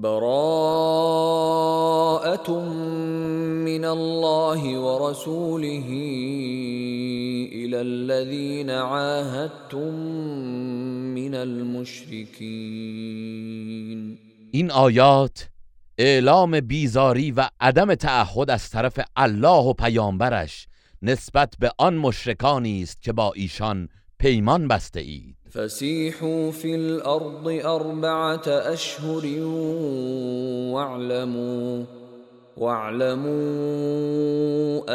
براءة من الله ورسوله إلى الذين عاهدتم من المشركين. این آیات اعلام بیزاری و عدم تعهد از طرف الله و پیامبرش نسبت به آن مشرکانی است که با ایشان پیمان بسته اید. فسیحوا فی الارض اربعه اشهر واعلموا واعلموا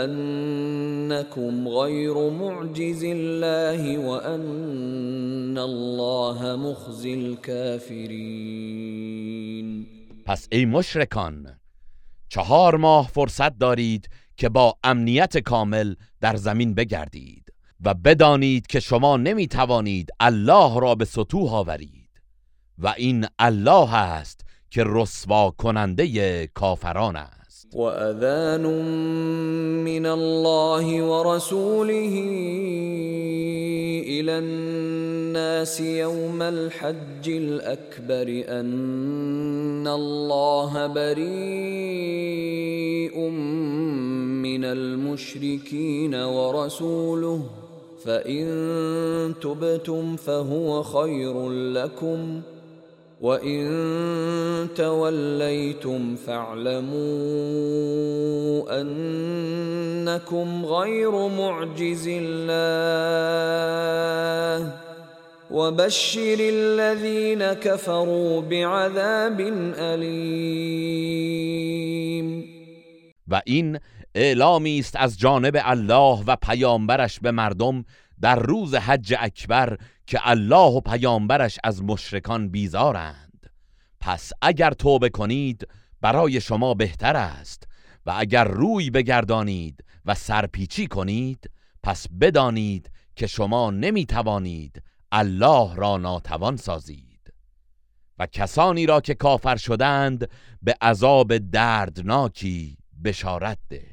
انكم غير معجز الله وان الله مخزي الكافرين. پس ای مشرکان چهار ماه فرصت دارید که با امنیت کامل در زمین بگردید. و بدانید که شما نمی توانید الله را به سطوح آورید و این الله است که رسوا کننده کافران است. وأذان من الله ورسوله إلى الناس يوم الحج الأكبر أن الله بريء من المشركين ورسوله فإن تبتم فهو خير لكم ۖ وَإِن تَوَلَّيْتُمْ فَاعْلَمُوا أَنَّكُمْ غَيْرُ مُعْجِزِ اللَّهِ. وَبَشِّرِ الَّذِينَ كَفَرُوا بِعَذَابٍ أَلِيمٍ. و این اعلامی است از جانب الله و پیامبرش به مردم در روز حج اکبر که الله و پیامبرش از مشرکان بیزارند. پس اگر توبه کنید برای شما بهتر است و اگر روی بگردانید و سرپیچی کنید پس بدانید که شما نمی توانید الله را ناتوان سازید. و کسانی را که کافر شدند به عذاب دردناکی بشارت ده.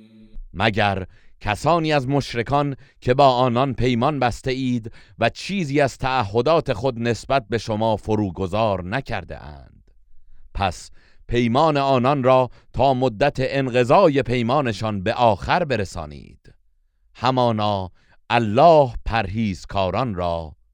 مگر کسانی از مشرکان که با آنان پیمان بسته اید و چیزی از تعهدات خود نسبت به شما فروگذار نکرده اند؟ پس پیمان آنان را تا مدت انقضای پیمانشان به آخر برسانید. همانا الله پرهیزکاران را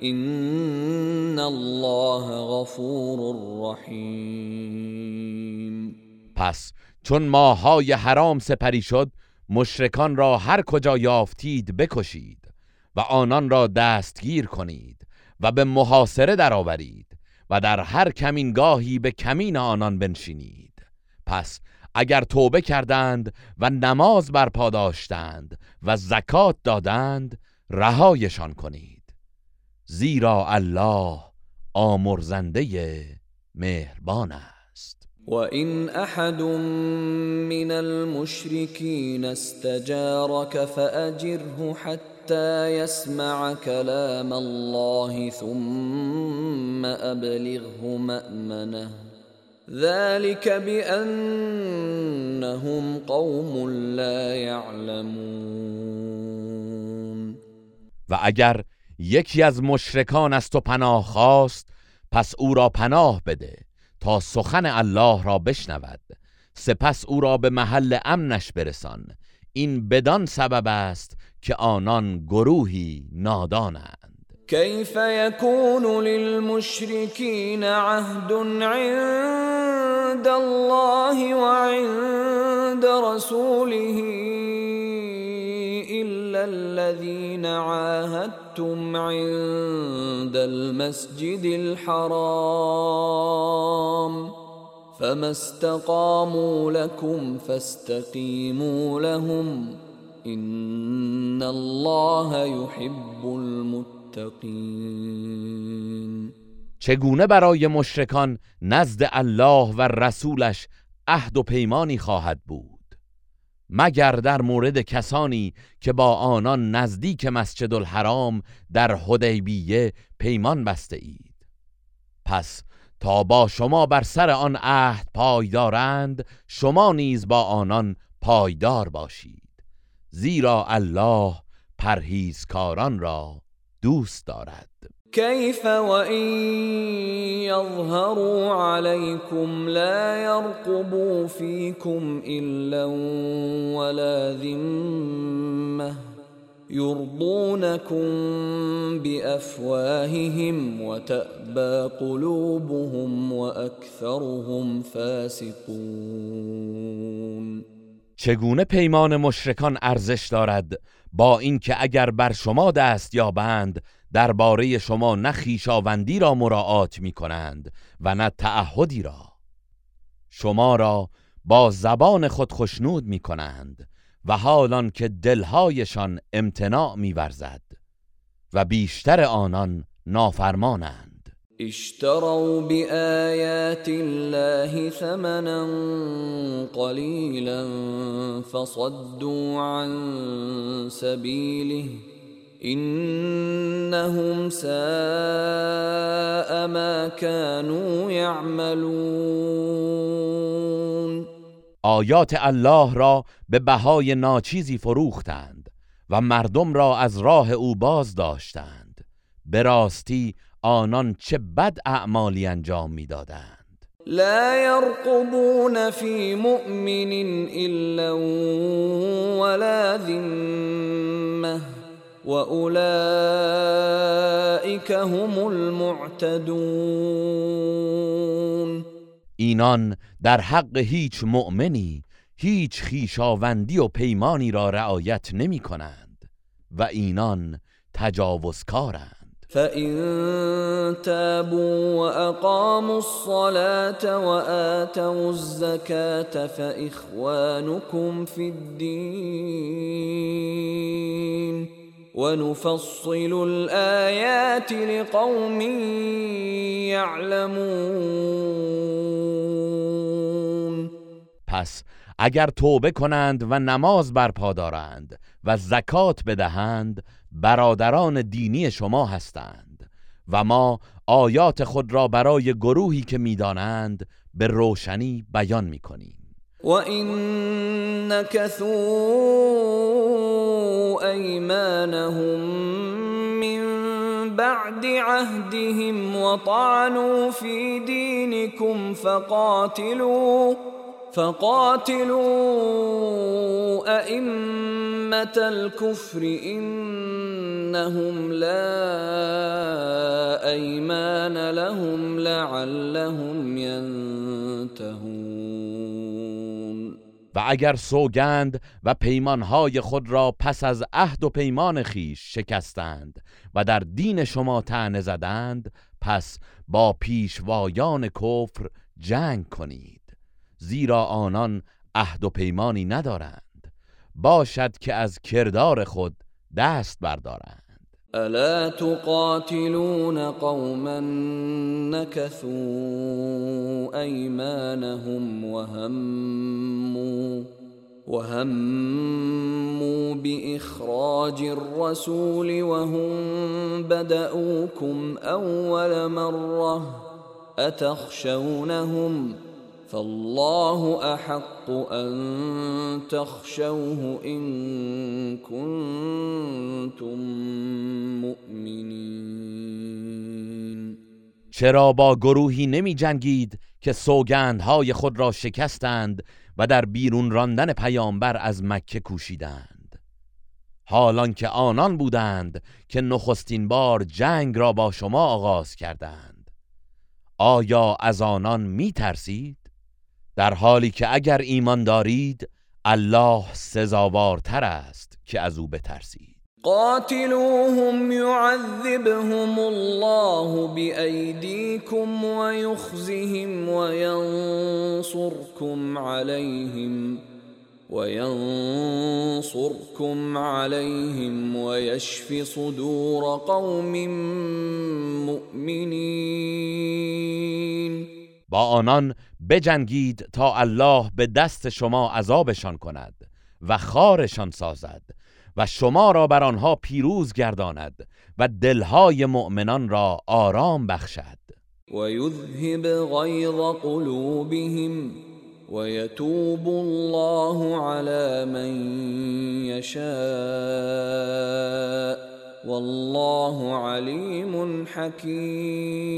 این الله غفور رحیم پس چون ماهای حرام سپری شد مشرکان را هر کجا یافتید بکشید و آنان را دستگیر کنید و به محاصره درآورید و در هر کمینگاهی به کمین آنان بنشینید. پس اگر توبه کردند و نماز برپا داشتند و زکات دادند رهایشان کنید. زیرا الله آمرزنده مهربان است. و این احد من المشرکین استجارك فاجره حتى يسمع كلام الله ثم ابلغه مأمنه. ذلك بأنهم قوم لا يعلمون. و اگر یکی از مشرکان از تو پناه خواست پس او را پناه بده تا سخن الله را بشنود. سپس او را به محل امنش برسان. این بدان سبب است که آنان گروهی نادانند. كيف يكون للمشركين عهد عند الله وعند رسوله إلا الذين عاهدتم عند المسجد الحرام فما استقاموا لكم فاستقيموا لهم إن الله يحب المتقين چگونه برای مشرکان نزد الله و رسولش عهد و پیمانی خواهد بود؟ مگر در مورد کسانی که با آنان نزدیک مسجد الحرام در حدیبیه پیمان بسته اید. پس تا با شما بر سر آن عهد پایدارند شما نیز با آنان پایدار باشید. زیرا الله پرهیزکاران را دوست دارد. كيف وإن يظهروا عليكم لا يرقبوا فيكم إلا ولا ذمة يرضونكم بأفواههم وتأبى قلوبهم وأكثرهم فاسقون. چگونه پیمان مشرکان ارزش دارد؟ با اینکه اگر بر شما دست یابند درباره شما نه خویشاوندی را مراعات می کنند و نه تعهدی را. شما را با زبان خود خشنود می کنند و حالان که دلهایشان امتناع می ورزد و بیشتر آنان نافرمانند. اشتروا بآيات الله ثمنا قليلا فصدوا عن سبيله انهم ساء ما كانوا يعملون. آیات الله را به بهای ناچیزی فروختند و مردم را از راه او باز داشتند. به راستی آنان چه بد اعمالی انجام می‌دادند. لا يرقبون في مؤمن الا ولا ذمه. واولئك هم المعتدون اینان در حق هیچ مؤمنی هیچ خیشاوندی و پیمانی را رعایت نمی کنند و اینان تجاوزکارند. فإن تابوا وأقاموا الصلاة وآتوا الزكاة فإخوانكم في الدين ونفصل الآيات لقوم يعلمون. پس اگر توبه کنند و نماز برپا دارند و زکات بدهند برادران دینی شما هستند و ما آیات خود را برای گروهی که می‌دانند به روشنی بیان می‌کنیم. و این نکثوا ایمانهم من بعد عهدهم وطعنوا في دينكم فقاتلوا فقاتلوا ائمه الكفر انهم لا ايمان لهم لعلهم ينتهون. و اگر سوگند و پیمانهای خود را پس از عهد و پیمان خیش شکستند و در دین شما تنه زدند پس با پیشوایان کفر جنگ کنید. زیرا آنان عهد و پیمانی ندارند. باشد که از کردار خود دست بردارند. ألا تقاتلون قوما نكثوا أيمانهم وهموا وهموا بإخراج الرسول وهم بدأوكم أول مرة أتخشونهم ؟ فالله احق ان تخشوه ان كنتم مؤمنین چرا با گروهی نمی جنگید که سوگندهای خود را شکستند و در بیرون راندن پیامبر از مکه کوشیدند؟ حالان که آنان بودند که نخستین بار جنگ را با شما آغاز کردند. آیا از آنان می ترسید؟ در حالی که اگر ایمان دارید الله سزاوارتر است که از او بترسید. قاتلوهم يعذبهم الله بأيديكم ويخزهم وينصركم عليهم وينصركم عليهم ويشف صدور قوم مؤمنين با آنان بجنگید تا الله به دست شما عذابشان کند و خارشان سازد و شما را بر آنها پیروز گرداند و دلهای مؤمنان را آرام بخشد. و یذهب غیظ قلوبهم و یتوب الله على من یشاء والله علیم حکیم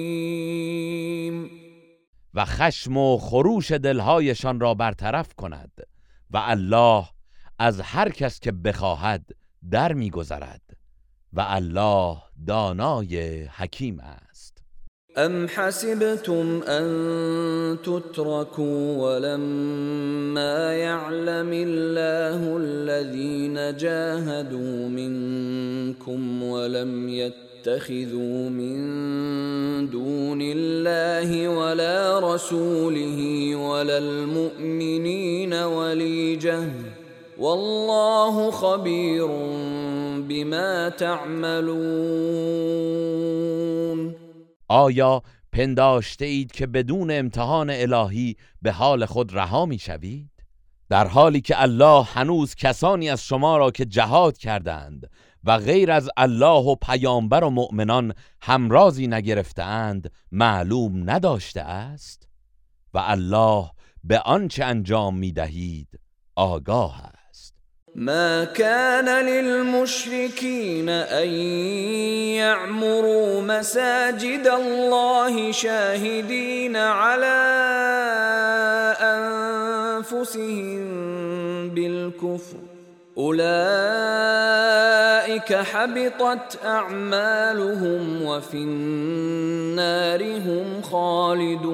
و خشم و خروش دلهایشان را برطرف کند و الله از هر کس که بخواهد در میگذرد و الله دانای حکیم است. ام حسبتم ان تتركوا ولما يعلم الله الذين جاهدوا منكم ولم يتخذوا من دون الله ولا رسوله ولا المؤمنين وليجه والله خبیر بما تعملون آیا پنداشته اید که بدون امتحان الهی به حال خود رها می شوید؟ در حالی که الله هنوز کسانی از شما را که جهاد کردند و غیر از الله و پیامبر و مؤمنان همرازی نگرفتند معلوم نداشته است؟ و الله به آنچه انجام می دهید آگاه است. ما كان للمشركين ان يعمروا مساجد الله شاهدين على انفسهم بالكفر اولئك حبطت اعمالهم وفي النار هم خالدون.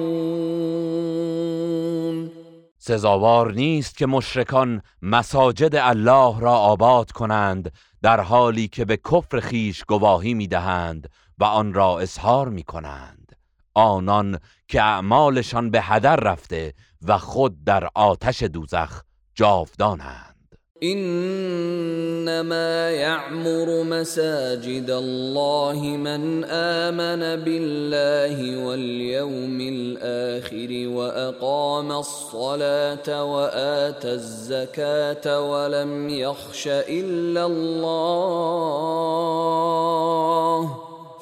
سزاوار نیست که مشرکان مساجد الله را آباد کنند در حالی که به کفر خیش گواهی می‌دهند و آن را اظهار می کنند آنان که اعمالشان به هدر رفته و خود در آتش دوزخ جاودانند. إنما يعمر مساجد الله من آمن بالله واليوم الآخر وأقام الصلاة واتى الزكاة ولم يخش إلا الله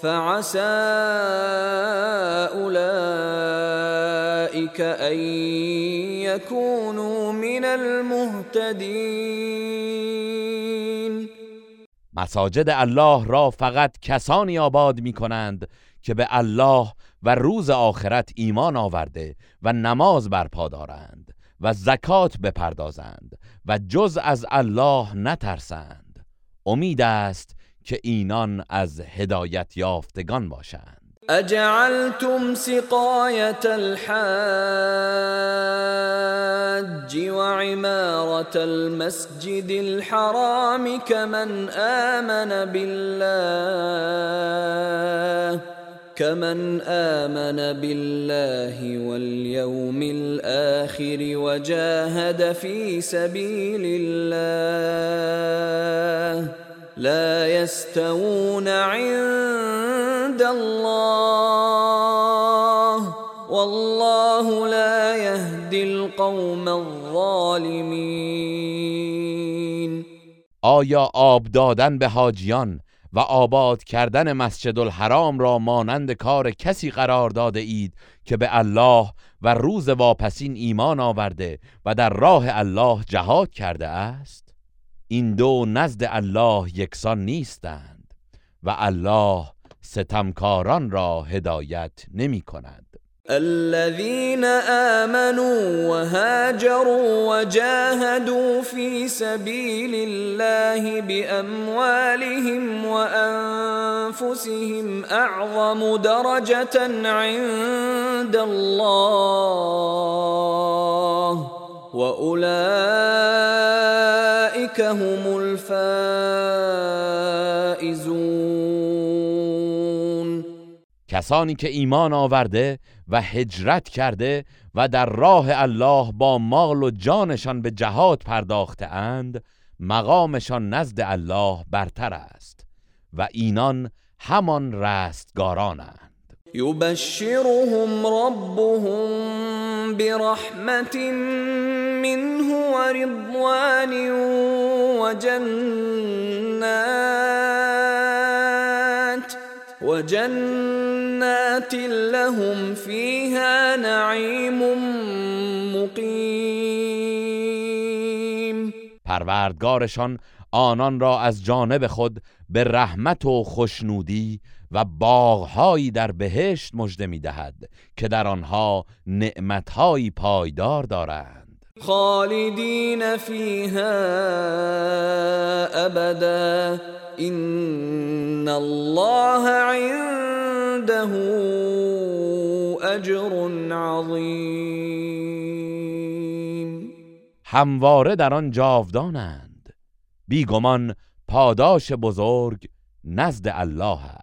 فعسى اولئك ان يكونوا من المهتدين. مساجد الله را فقط کسانی آباد می کنند که به الله و روز آخرت ایمان آورده و نماز برپا دارند و زکات بپردازند و جز از الله نترسند. امید است که اینان از هدایت یافتگان باشند. اجعلتم سقایة الحاج وعمارة المسجد الحرام كمن آمن بالله كمن آمن بالله واليوم الآخر وجاهد في سبيل الله. لا يستوون عند الله. والله لا يهدي القوم الظالمين. آیا آب دادن به حاجیان و آباد کردن مسجد الحرام را مانند کار کسی قرار داده اید که به الله و روز واپسین ایمان آورده و در راه الله جهاد کرده است؟ این دو نزد الله یکسان نیستند و الله ستمکاران را هدایت نمی کند. الذين آمنوا وهاجروا وجاهدوا في سبيل الله بأموالهم وأنفسهم أعظم درجة عند الله وأولئك اولئك هم الفائزون. کسانی که ایمان آورده و هجرت کرده و در راه الله با مال و جانشان به جهاد پرداخته اند مقامشان نزد الله برتر است و اینان همان رستگارانند یبشرهم ربهم برحمت منه ورضوان وجنات وجنات لهم فيها نعيم مقيم. پروردگارشان آنان را از جانب خود به رحمت و خوشنودی و باغهایی در بهشت مژده می‌دهد که در آنها نعمتهایی پایدار دارند. خالدین فیها ابدا. این الله عنده اجر عظیم. همواره در آن جاودانند. بیگمان پاداش بزرگ نزد الله است.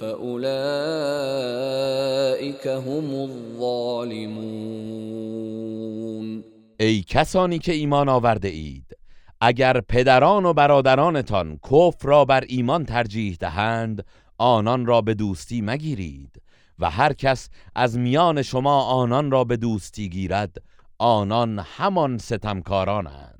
فاولئك هم الظالمون. ای کسانی که ایمان آورده اید اگر پدران و برادرانتان کفر را بر ایمان ترجیح دهند آنان را به دوستی مگیرید و هر کس از میان شما آنان را به دوستی گیرد آنان همان ستمکارانند.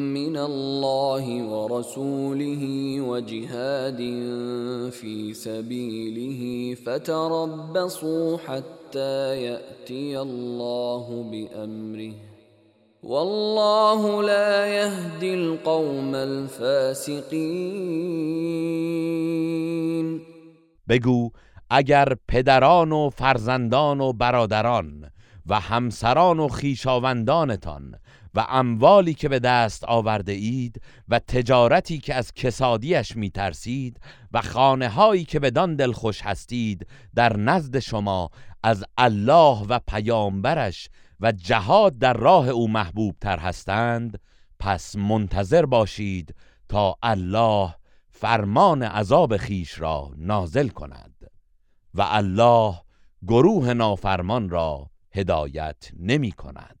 من الله ورسوله وجهاد في سبيله فتربصوا حتى يأتي الله بأمره. والله لا يهدي القوم الفاسقين. بگو اگر پدران و فرزندان و برادران و همسران و خیشاوندانتان و اموالی که به دست آورده اید و تجارتی که از کسادیش می ترسید و خانه هایی که بدان دلخوش هستید در نزد شما از الله و پیامبرش و جهاد در راه او محبوب تر هستند پس منتظر باشید تا الله فرمان عذاب خیش را نازل کند و الله گروه نافرمان را هدایت نمی کند.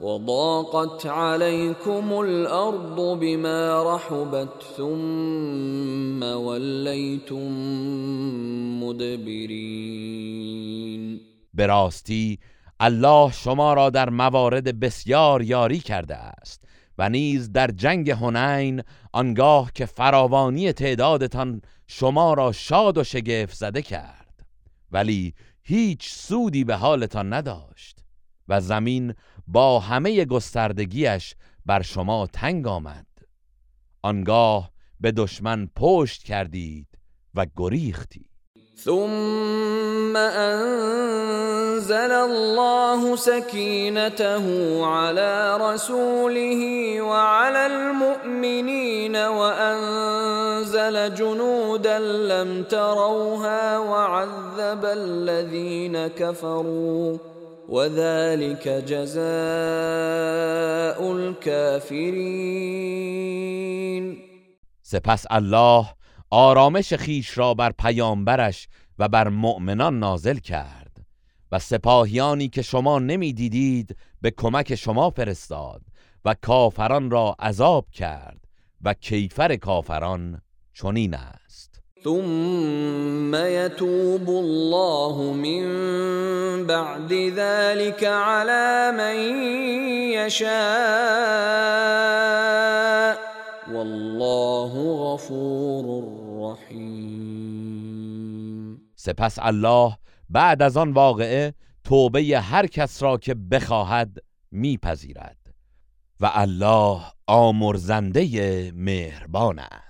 وضاقت عليكم الأرض بما رحبت ثم وليتم مدبرين. به راستی الله شما را در موارد بسیار یاری کرده است و نیز در جنگ هنین آنگاه که فراوانی تعدادتان شما را شاد و شگفت زده کرد. ولی هیچ سودی به حالتان نداشت. و زمین با همه گستردگیش بر شما تنگ آمد. آنگاه به دشمن پشت کردید و گریختید. ثم انزل الله سكينته على رسوله وعلى المؤمنين وانزل جنودا لم تروها وعذب الذين كفروا وذلك جزاء الكافرین سپس الله آرامش خیش را بر پیامبرش و بر مؤمنان نازل کرد و سپاهیانی که شما نمی‌دیدید به کمک شما فرستاد و کافران را عذاب کرد و کیفر کافران چنین است. ثم يتوب الله من بعد ذلك على من يشاء. والله غفور سپس الله بعد از آن واقعه توبه هر کس را که بخواهد میپذیرد. و الله آمرزنده مهربان است.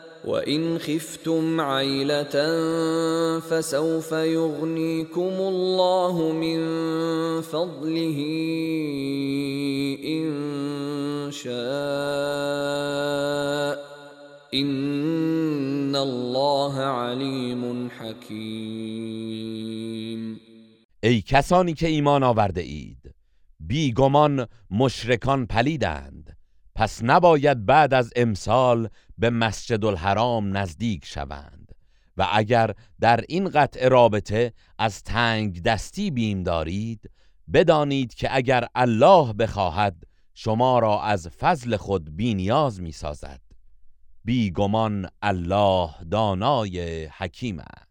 وَإِنْ خِفْتُمْ عَيْلَةً فَسَوْفَ يُغْنِيكُمُ اللَّهُ مِنْ فَضْلِهِ إِنْ شَاءَ إِنَّ اللَّهَ عَلِيمٌ حَكِيمٌ. ای کسانی که ایمان آورده اید بیگمان مشرکان پلیدند. پس نباید بعد از امسال به مسجد الحرام نزدیک شوند و اگر در این قطع رابطه از تنگ دستی بیم دارید بدانید که اگر الله بخواهد شما را از فضل خود بینیاز می سازد بیگمان الله دانای حکیم است.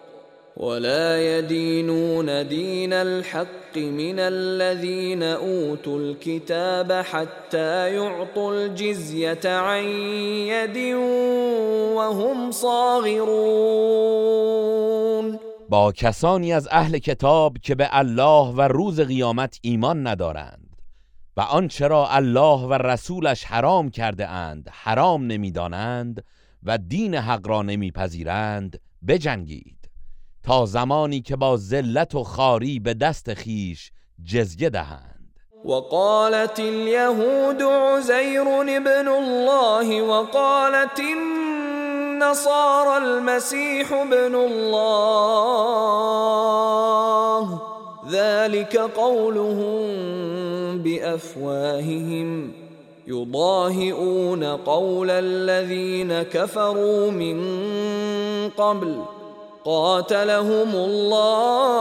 ولا يدينون دين الحق من الذين اوتوا الكتاب حتى يعطوا الجزيه عن يد وهم صاغرون. با کسانی از اهل کتاب که به الله و روز قیامت ایمان ندارند و آنچه را الله و رسولش حرام کرده اند حرام نمی‌دانند و دین حق را نمیپذیرند بجنگید. تا زمانی که با ذلت و خاری به دست خیش جزیه دهند. وقالت اليهود عزير ابن الله وقالت النصارى المسيح ابن الله. ذلك قولهم بافواههم يضاهئون قول الذين كفروا من قبل. قاتلهم الله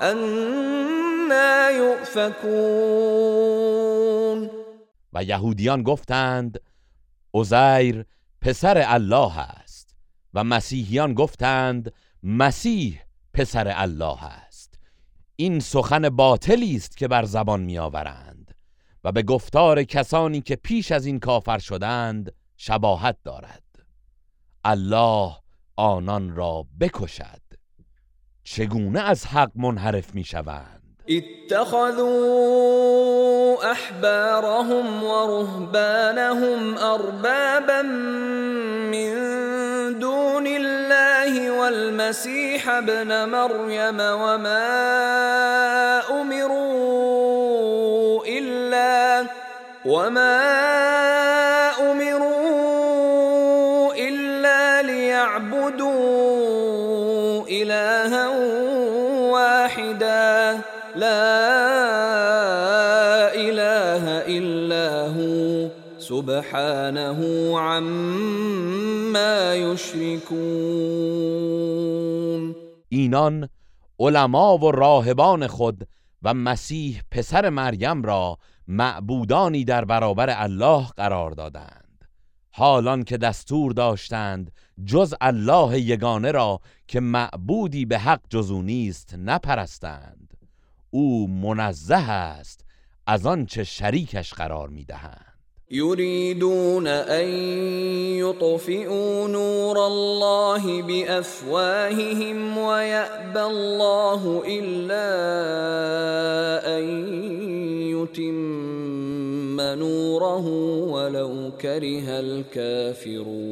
انا یؤفکون و یهودیان گفتند عزیر پسر الله است. و مسیحیان گفتند مسیح پسر الله است. این سخن باطلی است که بر زبان میآورند. و به گفتار کسانی که پیش از این کافر شدند شباهت دارد. الله آنان را بکشد. چگونه از حق منحرف می شوند؟ اتخذوا احبارهم ورهبانهم اربابا من دون الله والمسيح ابن مريم وما امروا الا وما سبحانه عما یشرکون. اینان علما و راهبان خود و مسیح پسر مریم را معبودانی در برابر الله قرار دادند. حالان که دستور داشتند جز الله یگانه را که معبودی به حق جزو نیست نپرستند. او منزه است از آنچه شریکش قرار می‌دهند يريدون أن يطفئوا نور الله بأفواههم ويأبى الله إلا أن يتم نوره ولو كره الكافرون.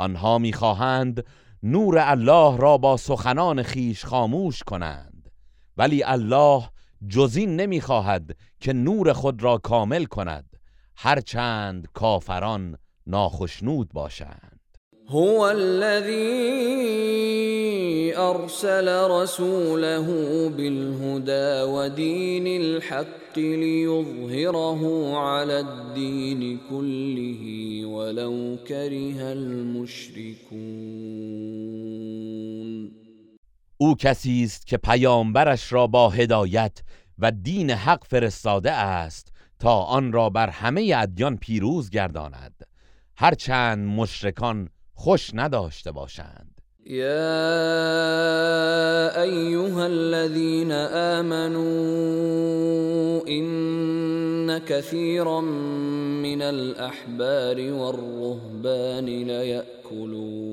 آنها میخواهند نور الله را با سخنان خیش خاموش کنند ولی الله جزین نمیخواهد که نور خود را کامل کند هرچند کافران ناخشنود باشند. هو الذي ارسل رسوله بالهدى ودين الحق ليظهره على الدين كله ولو كره المشركون او کسی است که پیامبرش را با هدایت و دین حق فرستاده است تا آن را بر همه ادیان پیروز گرداند. هرچند مشرکان خوش نداشته باشند. يا ايها الذين امنوا ان كثيرا من الاحبار والرهبان ليأكلون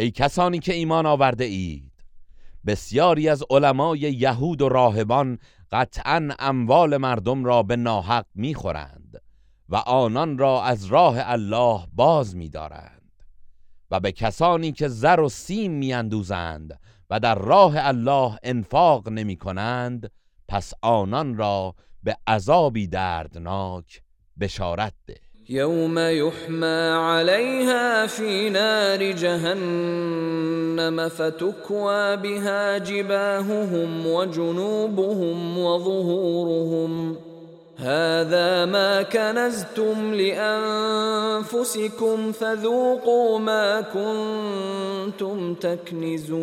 ای کسانی که ایمان آورده اید. بسیاری از علمای یهود و راهبان قطعا اموال مردم را به ناحق می‌خورند و آنان را از راه الله باز می‌دارند و به کسانی که زر و سیم میاندوزند و در راه الله انفاق نمی کنند پس آنان را به عذابی دردناک بشارت ده. يوم يحمى عليها في نار جهنم فتكوى بها جباههم وجنوبهم وظهورهم. هذا ما كنزتم لأنفسكم فذوقوا ما كنتم تكنزون.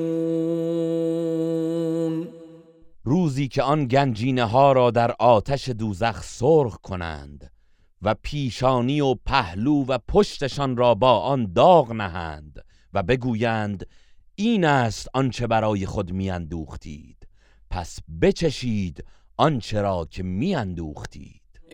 روزی که آن گنجینه ها را در آتش دوزخ سرخ کنند و پیشانی و پهلو و پشتشان را با آن داغ نهند و بگویند این است آنچه برای خود میاندوختید. پس بچشید آنچه را که میاندوختید.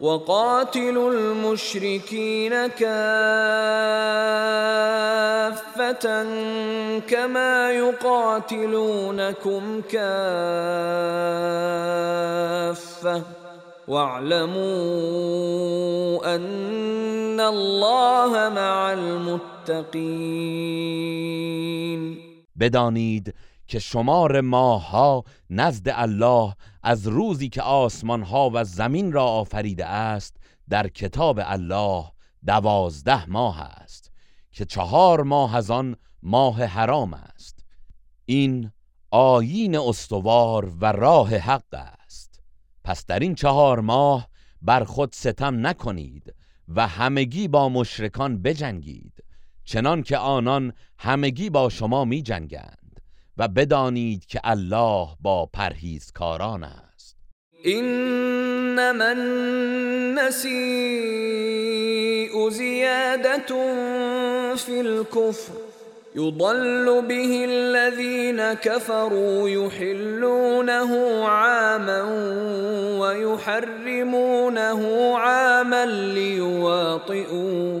وقاتلوا المشركين كافة كما يقاتلونكم كافة. واعلموا أن الله مع المتقين. بدانید که شمار ماهها نزد الله از روزی که آسمان ها و زمین را آفریده است در کتاب الله دوازده ماه است که چهار ماه از آن ماه حرام است. این آیین استوار و راه حق است. پس در این چهار ماه بر خود ستم نکنید و همگی با مشرکان بجنگید چنان که آنان همگی با شما می جنگند و بدانید که الله با پرهیزکاران است. انما النسیء زیادت فی الكفر يضل به الذين كفروا يحلونه عاما ويحرمونه عاما ليواطئوا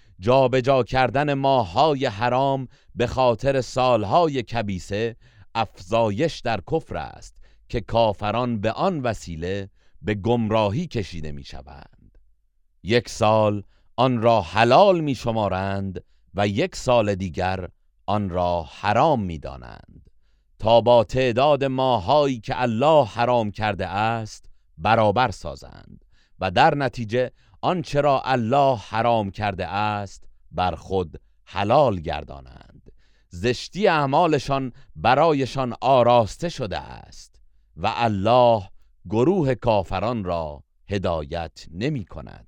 جابجا کردن ماهای حرام به خاطر سالهای کبیسه افزایش در کفر است که کافران به آن وسیله به گمراهی کشیده می شوند. یک سال آن را حلال می شمارند و یک سال دیگر آن را حرام می دانند تا با تعداد ماهایی که الله حرام کرده است برابر سازند و در نتیجه آنچه را الله حرام کرده است بر خود حلال گردانند. زشتی اعمالشان برایشان آراسته شده است و الله گروه کافران را هدایت نمی کند.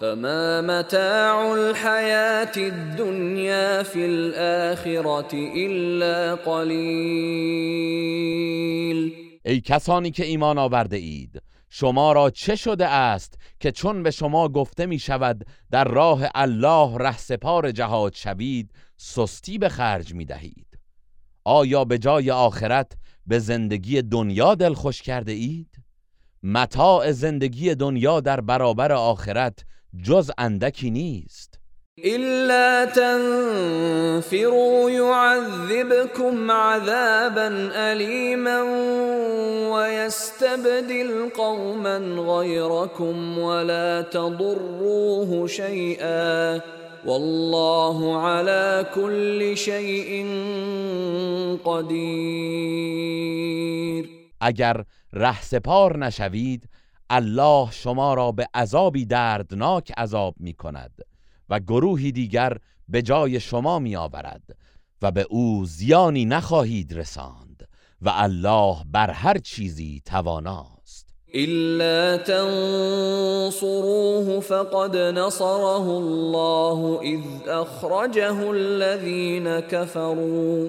فما متاع الحیات الدنیا فی الاخرة الا قلیل ای کسانی که ایمان آورده اید شما را چه شده است که چون به شما گفته می شود در راه الله رهسپار جهاد شوید سستی به خرج می دهید آیا به جای آخرت به زندگی دنیا دل خوش کرده اید؟ متاع زندگی دنیا در برابر آخرت جز اندکی نیست. الا تنفروا يعذبكم عذابا الیما ويستبدل قوما غيركم ولا تضروه شيئا والله على كل شيء قدیر اگر رهسپار نشوید الله شما را به عذابی دردناک عذاب می کند و گروهی دیگر به جای شما می آورد و به او زیانی نخواهید رساند و الله بر هر چیزی تواناست. الا تنصروه فقد نصره الله اذ اخرجه الذين كفروا.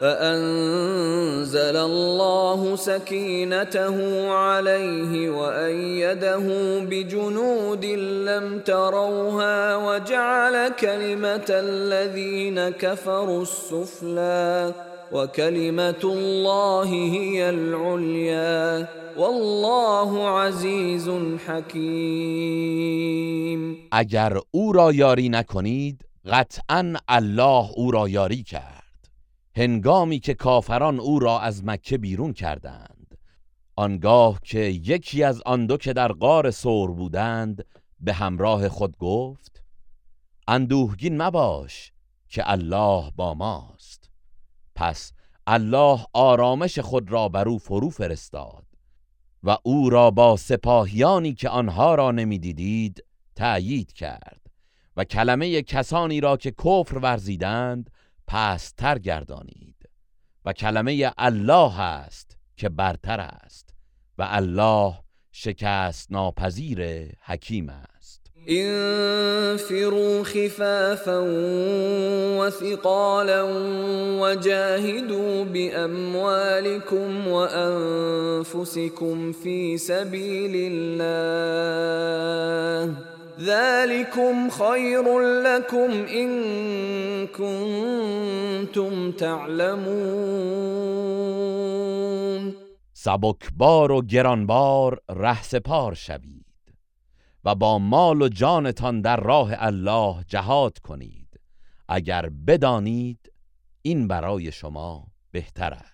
فأنزل الله سكينته عليه وأيده بجنود لم تروها وجعل كلمة الذين كفروا السفلى وكلمة الله هي العليا والله عزيز حكيم. اگر أو را یاری نکنید قطعا الله أو را یاری کرد. هنگامی که کافران او را از مکه بیرون کردند آنگاه که یکی از آن دو که در غار سور بودند به همراه خود گفت اندوهگین مباش که الله با ماست. پس الله آرامش خود را بر او فرو فرستاد و او را با سپاهیانی که آنها را نمی‌دیدید تأیید کرد و کلمه کسانی را که کفر ورزیدند پستر گردانید و کلمه الله است که برتر است و الله شکست ناپذیر حکیم است. انفروا خفافا وثقالا وجاهدوا باموالكم وانفسكم في سبيل الله. ذلكم خير لكم إن كنتم تعلمون سبکبار و گرانبار رهسپار شوید و با مال و جانتان در راه الله جهاد کنید. اگر بدانید این برای شما بهتر است.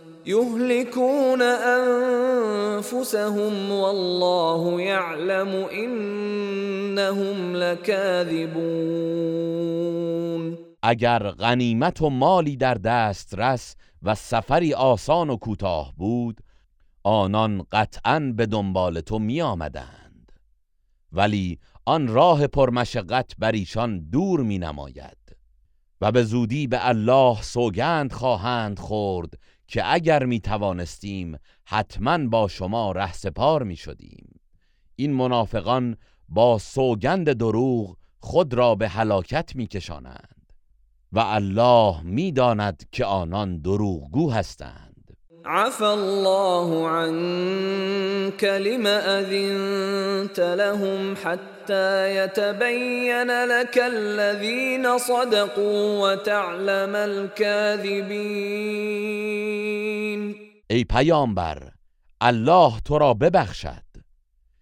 يهلكون انفسهم والله يعلم انهم لكاذبون. اگر غنیمت و مالی در دسترس و سفری آسان و کوتاه بود آنان قطعا به دنبال تو می آمدند ولی آن راه پرمشقت بر ایشان دور می نماید و به زودی به الله سوگند خواهند خورد که اگر می توانستیم حتما با شما ره سپار می شدیم این منافقان با سوگند دروغ خود را به هلاکت می کشانند و الله می داند که آنان دروغگو هستند. عفى الله عنك لما أذنت لهم حتى يتبين لك الذين صدقوا وتعلم الكاذبين. ای پیامبر الله تو را ببخشد.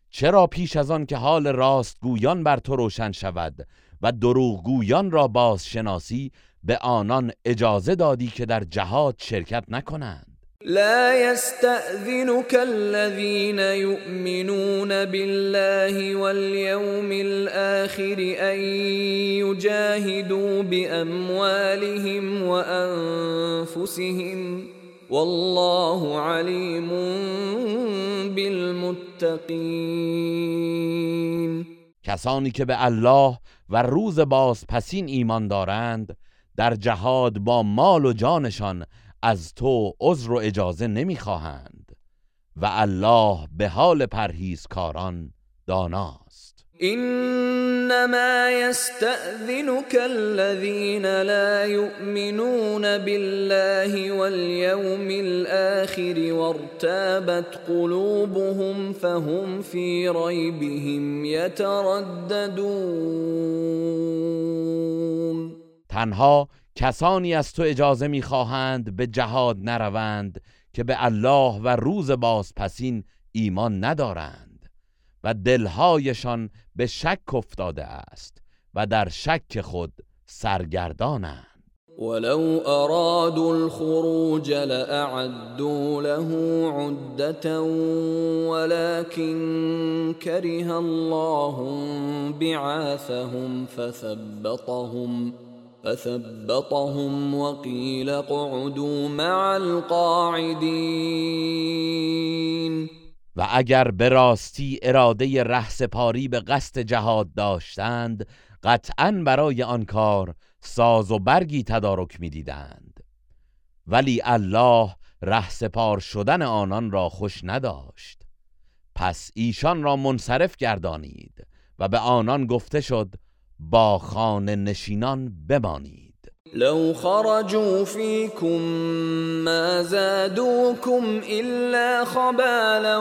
چرا پیش از آن که حال راستگویان بر تو روشن شود و دروغگویان را بازشناسی به آنان اجازه دادی که در جهاد شرکت نکنند؟ لا يستأذنك الذين يؤمنون بالله واليوم الآخر أن يجاهدوا بأموالهم وأنفسهم والله عليم بالمتقين. کسانی که به الله و روز باز پسین ایمان دارند در جهاد با مال و جانشان از تو عذر و اجازه نمی‌خواهند و الله به حال پرهیزکاران داناست. انما يستأذنك الذين لا يؤمنون بالله واليوم الآخر وارتابت قلوبهم فهم في ريبهم يترددون تنها کسانی از تو اجازه می‌خواهند به جهاد نروند که به الله و روز بازپسین ایمان ندارند و دلهایشان به شک افتاده است و در شک خود سرگردانند. ولو ارادوا الخروج لأعدوا له عدة ولكن كره الله بعاثهم فثبطهم. فثبطهم وقيل اقعدوا مع القاعدين. و اگر به راستی اراده رهسپاری به قصد جهاد داشتند قطعا برای آن کار ساز و برگی تدارک می‌دیدند. ولی الله رهسپار شدن آنان را خوش نداشت. پس ایشان را منصرف گردانید و به آنان گفته شد با خانه نشینان بمانید. لو خرجوا فيكم ما زادوكم إلا خبالا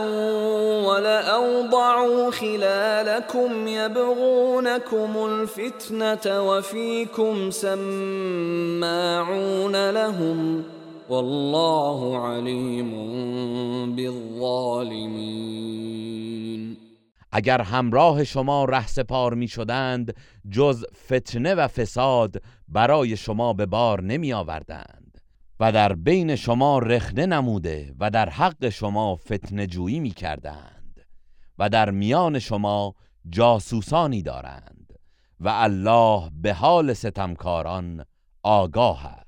ولأوضعوا خلالكم يبغونكم الفتنة وفيكم سماعون لهم والله عليم بالظالمين اگر همراه شما رهسپار می شدند جز فتنه و فساد برای شما به بار نمی آوردند. و در بین شما رخنه نموده و در حق شما فتنه جویی می کردند. و در میان شما جاسوسانی دارند. و الله به حال ستمکاران آگاه است.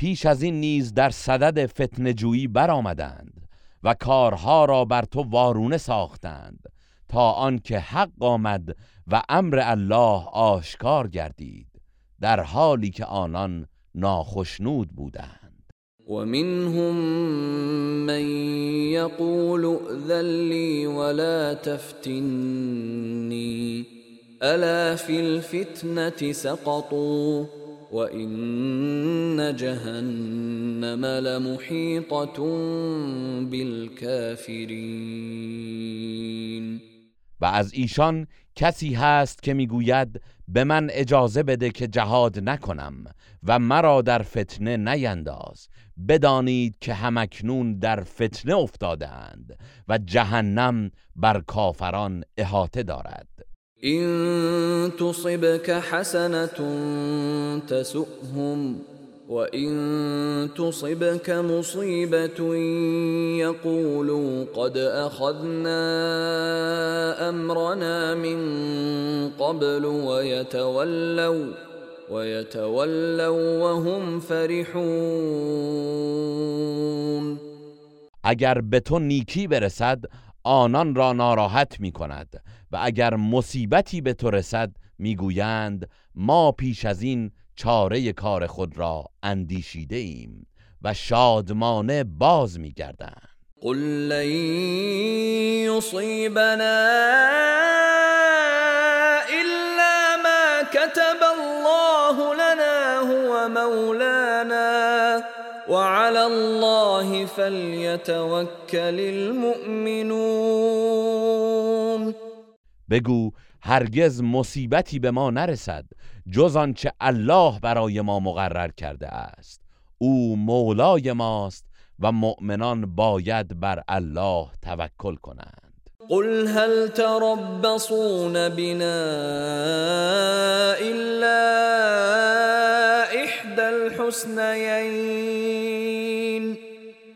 پیش از این نیز در صدد فتنجویی برآمدند و کارها را بر تو وارونه ساختند تا آنکه حق آمد و امر الله آشکار گردید در حالی که آنان ناخشنود بودند. و منهم من یقول ائذن ولا تفتنی الا فی الفتنه سقطوا؟ وان جهنم لمحیطه بالكافرین و از ایشان کسی هست که می‌گوید به من اجازه بده که جهاد نکنم و مرا در فتنه نینداز. بدانید که همکنون در فتنه افتادند و جهنم بر کافران احاطه دارد. این تصبك حسنة تسؤهم وإن تصبك مصيبة يقولوا قد أخذنا أمرنا من قبل ويتولوا ويتولوا وهم فرحون. اگر به تو نیکی برسد آنان را ناراحت می کند و اگر مصیبتی به تو رسد می‌گویند ما پیش از این چاره کار خود را اندیشیده ایم و شادمانه باز میگردند. قل لن یصیبنا الا ما كتب الله لنا هو مولانا. وعلى الله فليتوكل المؤمنون. بگو هرگز مصیبتی به ما نرسد جز آنچه الله برای ما مقرر کرده است. او مولای ماست و مؤمنان باید بر الله توکل کنند. قل هل تربصون بنا الا احدى الحسنيين؟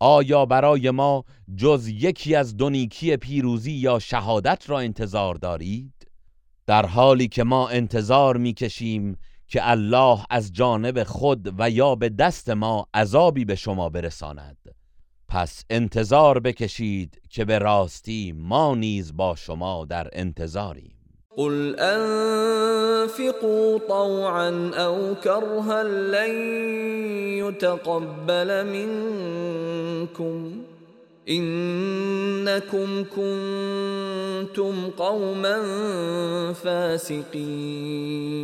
آیا برای ما جز یکی از دونیکی پیروزی یا شهادت را انتظار دارید؟ در حالی که ما انتظار می‌کشیم که الله از جانب خود و یا به دست ما عذابی به شما برساند پس انتظار بکشید که به راستی ما نیز با شما در انتظاریم قل انفقوا طوعا او كرها لن يتقبل منكم انكم كنتم قوما فاسقين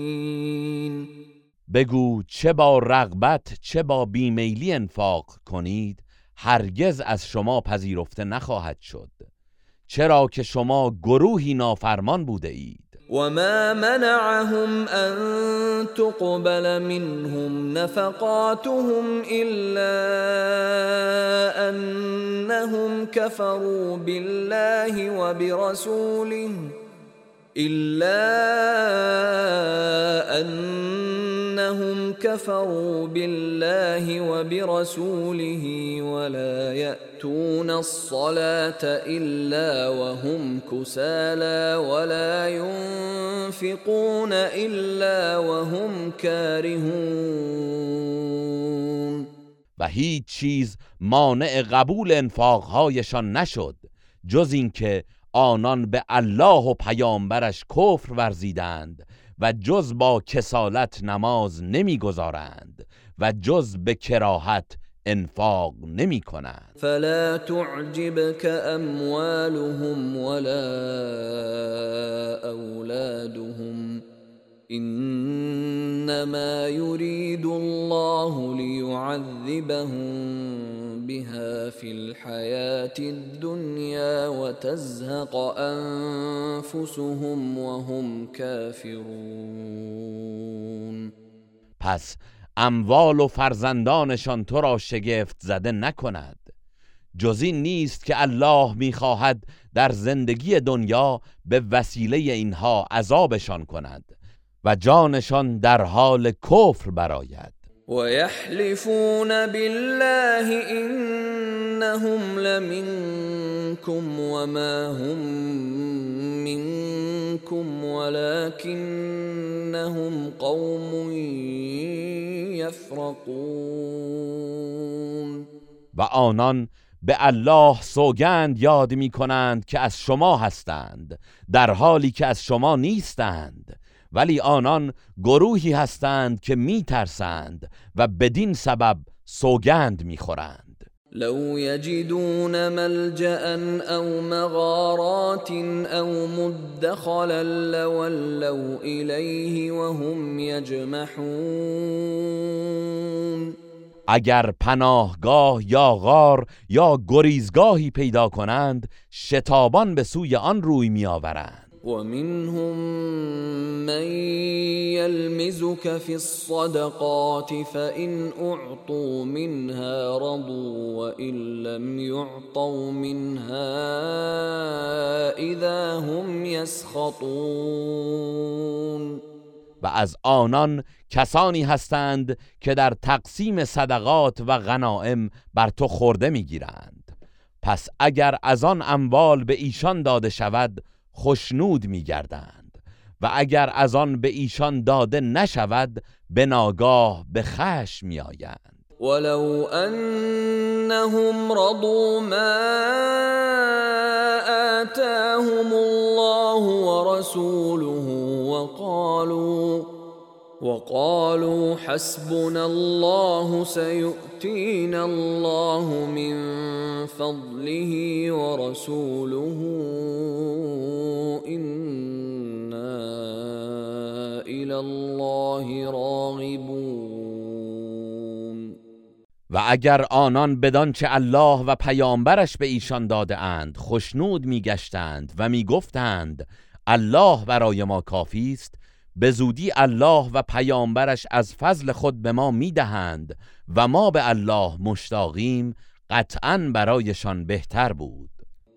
بگو چه با رغبت چه با بیمیلی انفاق کنید هرگز از شما پذیرفته نخواهد شد. چرا که شما گروهی نافرمان بوده اید. وما منعهم ان تقبل منهم نفقاتهم الا انهم كفروا بالله وبرسوله الا انهم كفروا بالله وبرسوله ولا ياتون الصلاه الا وهم كسالى ولا ينفقون الا وهم كارهون. و هیچ چیز مانع قبول انفاقهایشان نشد جز اینکه آنان به الله و پیامبرش کفر ورزیدند. و جز با کسالت نماز نمی‌گذارند و جز به کراهت انفاق نمی کنند فلا تعجبك اموالهم ولا اولادهم. انما يريد الله ليعذبهم بها في الحياة الدنيا وتزهق انفسهم وهم كافرون. پس اموال و فرزندانشان تو را شگفت زده نکند. جز این نیست که الله می‌خواهد در زندگی دنیا به وسیله اینها عذابشان کند. و جانشان در حال کفر براید ويحلفون بالله انهم لمنكم وما هم منكم ولكنهم قوم يفرقون. و آنان به الله سوگند یاد می کنند که از شما هستند در حالی که از شما نیستند. ولی آنان گروهی هستند که می ترسند و بدین سبب سوگند می خورند لو يجدون ملجأ أو مغارات أو مدخلا لولوا إليه وهم يجمحون اگر پناهگاه یا غار یا گریزگاهی پیدا کنند شتابان به سوی آن روی میآورند. ومنهم من يلمزك في الصدقات فإن أعطوا منها رضوا وإن لم يعطوا منها إذا هم يسخطون. و از آنان کسانی هستند که در تقسیم صدقات و غنائم بر تو خورده می‌گیرند. پس اگر از آن اموال به ایشان داده شود خشنود میگردند و اگر از آن به ایشان داده نشود به ناگاه به خشم میآیند. ولو انهم رضوا ما آتاهم الله ورسوله وقالوا وقالوا حسبنا الله سيؤتينا الله من فضله ورسوله. الله راغبون. و اگر آنان بدانچه الله و پیامبرش به ایشان داده اند خشنود میگشتند و می‌گفتند الله برای ما کافی است به زودی الله و پیامبرش از فضل خود به ما می‌دهند و ما به الله مشتاقیم قطعا برایشان بهتر بود.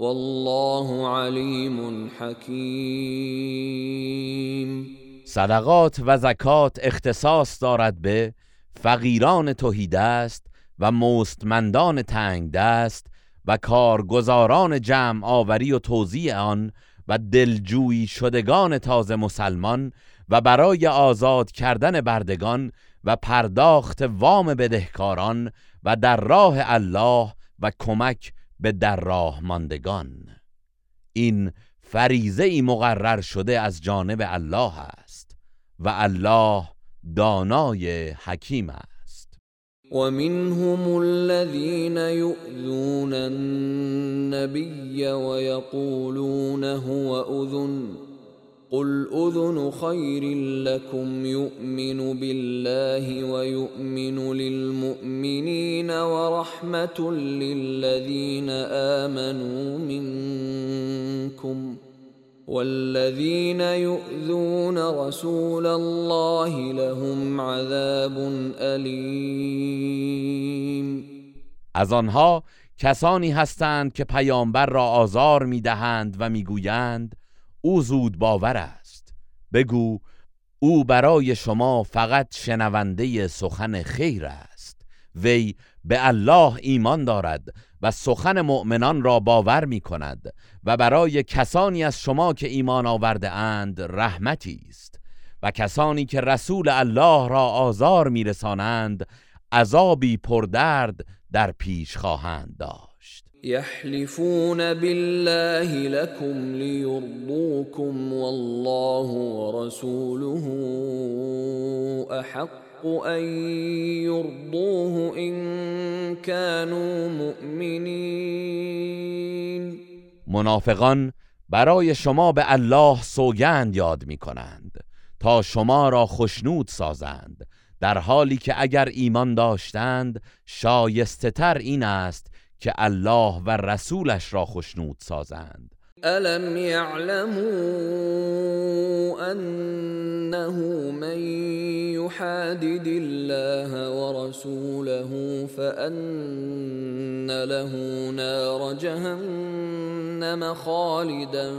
والله علیم حکیم. صدقات و زکات اختصاص دارد به فقیران است و مستمندان تنگ دست و کارگزاران جمع آوری و توزیع آن و دلجویی شدگان تازه مسلمان و برای آزاد کردن بردگان و پرداخت وام بدهکاران و در راه الله و کمک به در راه ماندگان. این فریزه ای مقرر شده از جانب الله است و الله دانای حکیم است. ومنهم الذين يؤذون النبي ويقولون هو اذن قل اذن خير لكم يؤمن بالله ويؤمن للمؤمنين ورحمه للذين امنوا منكم والذين يؤذون رسول الله لهم عذاب الیم از آنها کسانی هستند که پیامبر را آزار میدهند و میگویند او زود باور است. بگو او برای شما فقط شنونده سخن خیر است. وی به الله ایمان دارد و سخن مؤمنان را باور می کند و برای کسانی از شما که ایمان آورده اند رحمتی است. و کسانی که رسول الله را آزار میرسانند عذابی پردرد در پیش خواهند داشت يحلفون بالله لكم ليرضوكم والله ورسوله احق ان يرضوه ان كانوا مؤمنين. منافقان برای شما به الله سوگند یاد می کنند تا شما را خشنود سازند در حالی که اگر ایمان داشتند شایسته تر این است که الله و رسولش را خشنود سازند. الم يعلموا انه من يحادد الله ورسوله فان له نار جهنم خالدا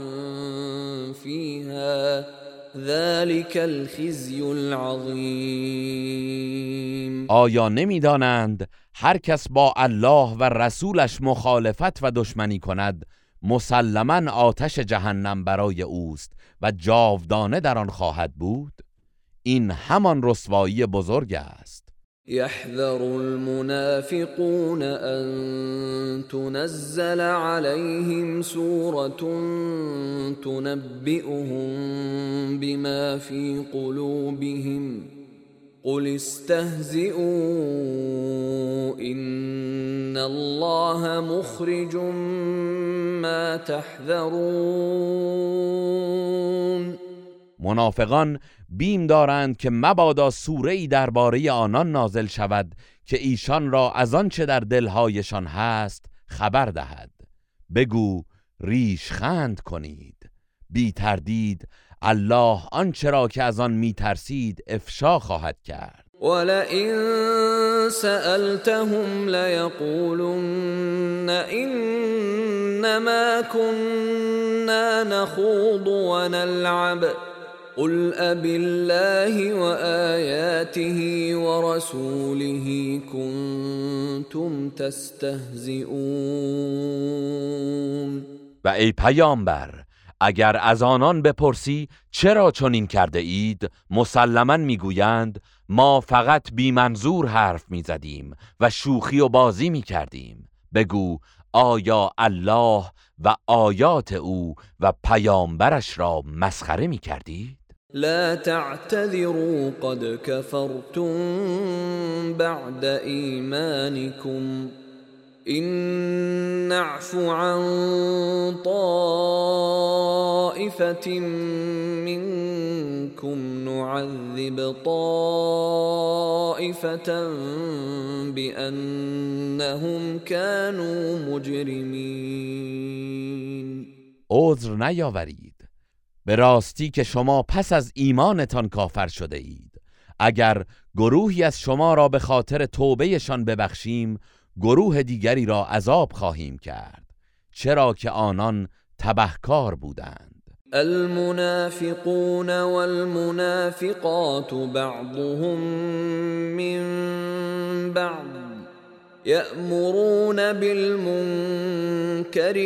فيها ذلك الخزي العظیم آیا نمی‌دانند هر کس با الله و رسولش مخالفت و دشمنی کند مسلما آتش جهنم برای اوست و جاودانه در آن خواهد بود. این همان رسوایی بزرگ است. يحذر المنافقون ان تنزل عليهم سوره تنبئهم بما في قلوبهم. قل استهزئوا ان الله مخرج ما تحذرون منافقان بیم دارند که مبادا سوره ای درباره آنان نازل شود که ایشان را از آنچه در دلهایشان هست خبر دهد. بگو ریش خند کنید. بی تردید الله آنچه را که از آن میترسید افشا خواهد کرد. ولئن سألتهم ليقولن إنما كنا نخوض ونلعب. قل أب الله وآياته ورسوله كنتم تستهزئون. و ای پیامبر اگر از آنان بپرسی چرا چنین کرده اید؟ مسلما می‌گویند ما فقط بی منظور حرف می‌زدیم و شوخی و بازی می کردیم بگو آیا الله و آیات او و پیامبرش را مسخره می کردید؟ لا تعتذروا قد كفرتم بعد ایمانكم إن نعف عن طائفة منكم نعذب طائفة بأنهم كانوا مجرمين. عذر نیاورید. به راستی که شما پس از ایمانتان کافر شده اید. اگر گروهی از شما را به خاطر توبهشان ببخشیم گروه دیگری را عذاب خواهیم کرد چرا که آنان تبهکار بودند. المنافقون والمنافقات بعضهم من بعض يأمرون بالمنكر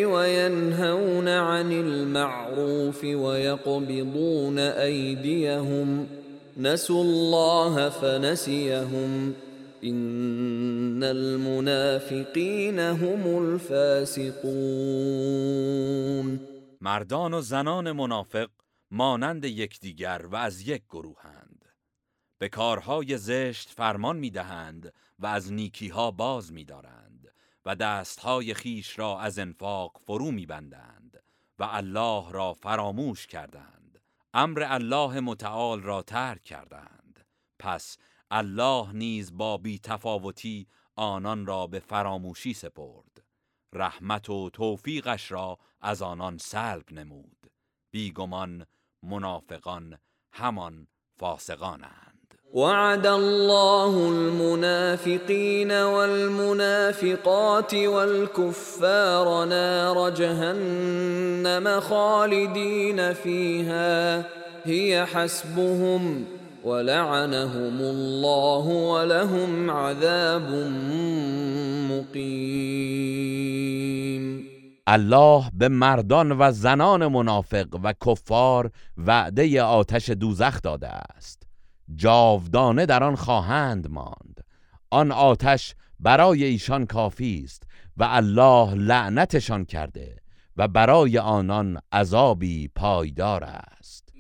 وينهون عن المعروف ويقبضون أيديهم نسوا الله فنسيهم. ان المنافقین هم الفاسقون مردان و زنان منافق مانند یکدیگر و از یک گروهند. به کارهای زشت فرمان می‌دهند و از نیکیها باز میدارند و دستهای خیش را از انفاق فرو میبندند و الله را فراموش کردند. امر الله متعال را ترک کردند. پس الله نیز با بی تفاوتی آنان را به فراموشی سپرد. رحمت و توفیقش را از آنان سلب نمود. بیگمان منافقان همان فاسقانند. وعد الله المنافقین والمنافقات والكفار نار جهنم خالدین فيها هي حسبهم ولعنهم الله ولهم عذاب مقیم الله به مردان و زنان منافق و کفار وعده آتش دوزخ داده است. جاودانه در آن خواهند ماند. آن آتش برای ایشان کافی است و الله لعنتشان کرده و برای آنان عذابی پایدار است.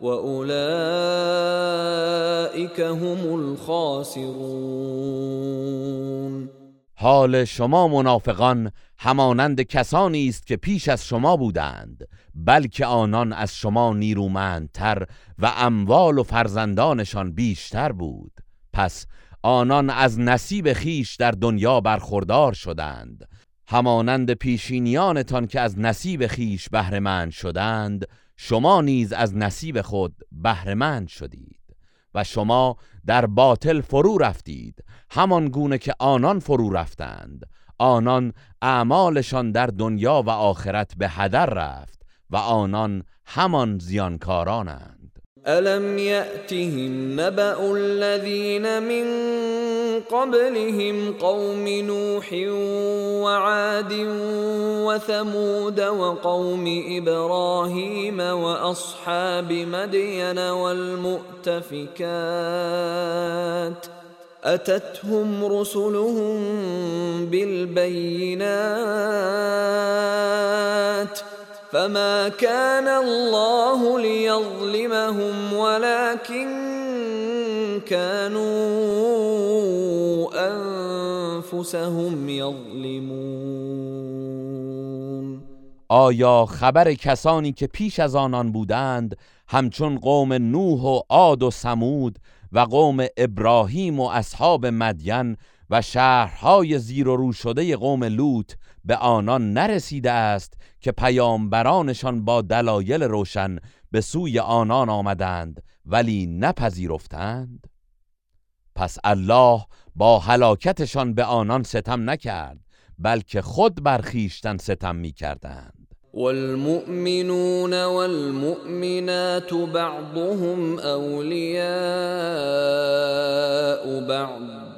واولئك هم الخاسرون حال شما منافقان همانند کسانی است که پیش از شما بودند بلکه آنان از شما نیرومندتر و اموال و فرزندانشان بیشتر بود. پس آنان از نصیب خیش در دنیا برخوردار شدند. همانند پیشینیانتان که از نصیب خیش بهرهمند شدند شما نیز از نصیب خود بهرهمند شدید و شما در باطل فرو رفتید. همان گونه که آنان فرو رفتند آنان اعمالشان در دنیا و آخرت به هدر رفت و آنان همان زیانکارانند. الم ياتهم نبأ الذين من قبلهم قوم نوح وعاد وثمود وقوم إبراهيم واصحاب مدين والمؤتفكات اتتهم رسلهم بالبينات فما كان الله ليظلمهم ولكن كانوا انفسهم يظلمون آیا خبر کسانی که پیش از آنان بودند همچون قوم نوح و عاد و سمود و قوم ابراهیم و اصحاب مدین و شهرهای زیر و رو شده قوم لوط به آنان نرسیده است که پیامبرانشان با دلایل روشن به سوی آنان آمدند ولی نپذیرفتند. پس الله با هلاکتشان به آنان ستم نکرد بلکه خود برخیشتن ستم می کردند والمؤمنون والمؤمنات بعضهم اولیاء بعض.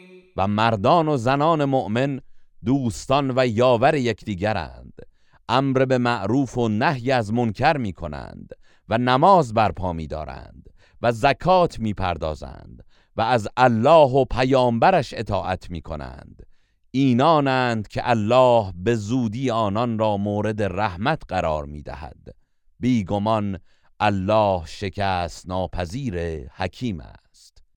مردان و زنان مؤمن دوستان و یاور یکدیگرند. امر به معروف و نهی از منکر می کنند و نماز برپا می دارند و زکات می پردازند و از الله و پیامبرش اطاعت می کنند اینانند که الله به زودی آنان را مورد رحمت قرار می دهد بیگمان الله شکست ناپذیر حکیم است.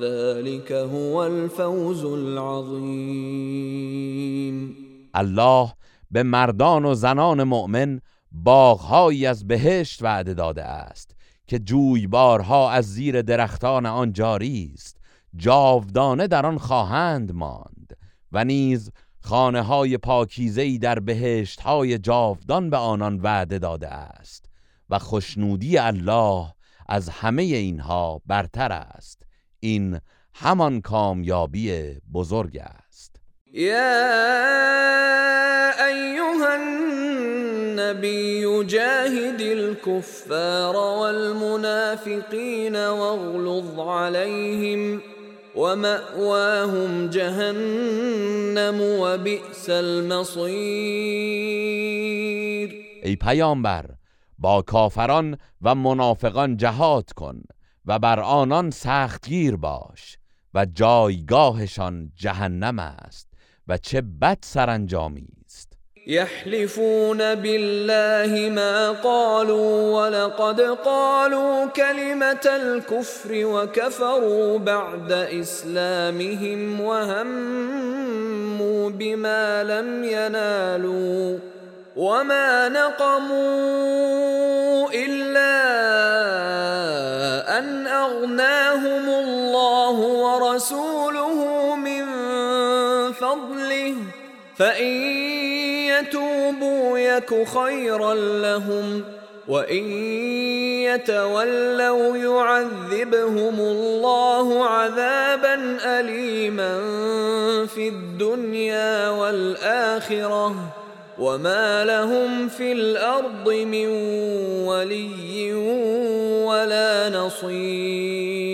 ذلك هو الفوز العظیم الله به مردان و زنان مؤمن باغهایی از بهشت وعده داده است که جویبارها از زیر درختان آن جاری است جاودانه در آن خواهند ماند و نیز خانه های پاکیزهی در بهشت های جاودان به آنان وعده داده است و خوشنودی الله از همه اینها برتر است. این همان کامیابی بزرگ است. یا ایها النبی جاهد الكفار والمنافقین واغلظ عليهم ومأواهم جهنم وبئس المصیر. ای پیامبر با کافران و منافقان جهاد کن. و بر آنان سختگیر باش و جایگاهشان جهنم است و چه بد سرانجامی است. يحلفون بالله ما قالوا ولقد قالوا كلمة الكفر وكفروا بعد إسلامهم وهموا بما لم ينالوا وما نقموا إلا أن أغناهم الله ورسوله من فضله فإن يتوبوا يك خيرا لهم وإن يتولوا يعذبهم الله عذابا أليما في الدنيا والآخرة وما لهم في الأرض من ولي ولا نصير.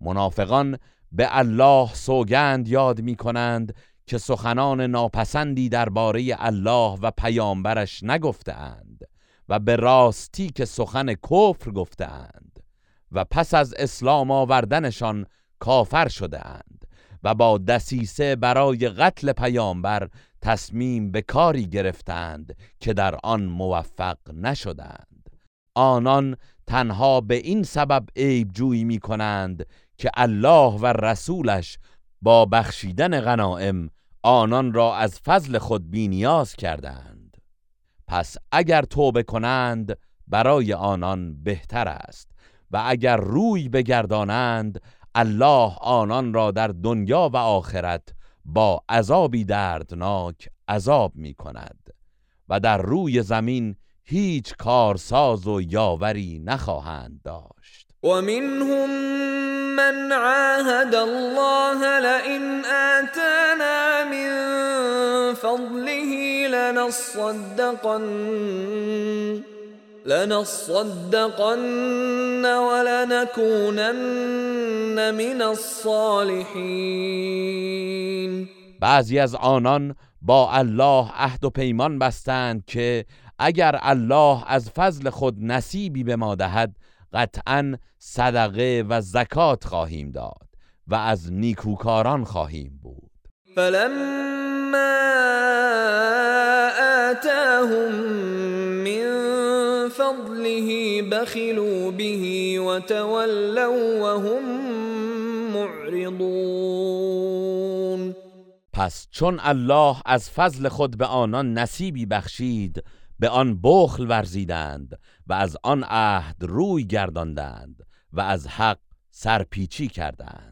منافقان به الله سوگند یاد می کنند که سخنان ناپسندی درباره الله و پیامبرش نگفتهاند و به راستی که سخن کفر گفتهاند و پس از اسلام آوردنشان کافر شده اند و با دسیسه برای قتل پیامبر تصمیم به کاری گرفتند که در آن موفق نشدند. آنان تنها به این سبب عیب جویی می کنند که الله و رسولش با بخشیدن غنائم آنان را از فضل خود بینیاز کردند. پس اگر توبه کنند برای آنان بهتر است و اگر روی بگردانند الله آنان را در دنیا و آخرت با عذابی دردناک عذاب می کند و در روی زمین هیچ کارساز و یاوری نخواهند داشت. و منهم من عاهد الله لئن آتانا من فضله لنصدقن. لنصدقن ولنكونن من الصالحين بعضی از آنان با الله عهد و پیمان بستند که اگر الله از فضل خود نصیبی به ما دهد قطعا صدقه و زکات خواهیم داد و از نیکوکاران خواهیم بود. فلما آتاهم بخلوا به وتولوا وهم معرضون پس چون الله از فضل خود به آنان نصیبی بخشید به آن بخل ورزیدند و از آن عهد روی گرداندند و از حق سرپیچی کردند.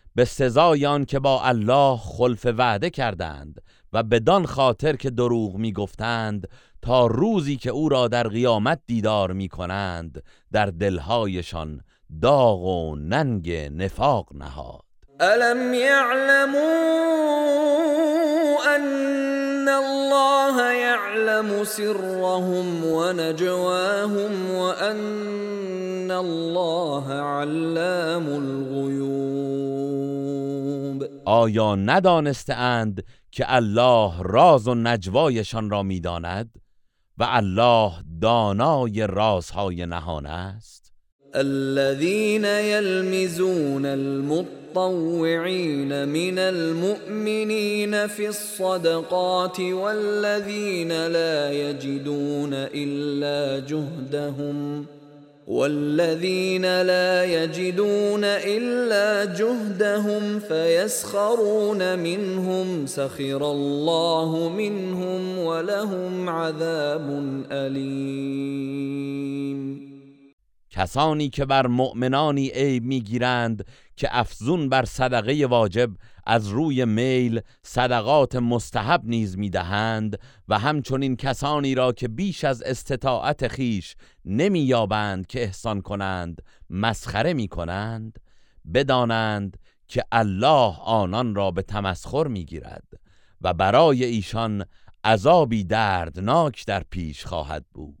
به سزای آن که با الله خلف وعده کردند و بدان خاطر که دروغ می گفتند تا روزی که او را در قیامت دیدار می کنند در دلهایشان داغ و ننگ نفاق نهاد. الم يعلموا ان الله يعلم سرهم ونجواهم وان الله علام الغیوب آیا ندانستند که الله راز و نجوایشان را می‌داند و الله دانای رازهای نهان است؟ الذين يلمزون المطوعين من المؤمنين في الصدقات والذين لا يجدون إلا جهدهم والذين لا يجدون إلا جهدهم فيسخرون منهم سخر الله منهم ولهم عذاب أليم کسانی که بر مؤمنانی عیب می‌گیرند که افزون بر صدقه واجب از روی میل صدقات مستحب نیز می‌دهند و همچنین کسانی را که بیش از استطاعت خیش نمییابند که احسان کنند مسخره می‌کنند بدانند که الله آنان را به تمسخر می‌گیرد و برای ایشان عذابی دردناک در پیش خواهد بود.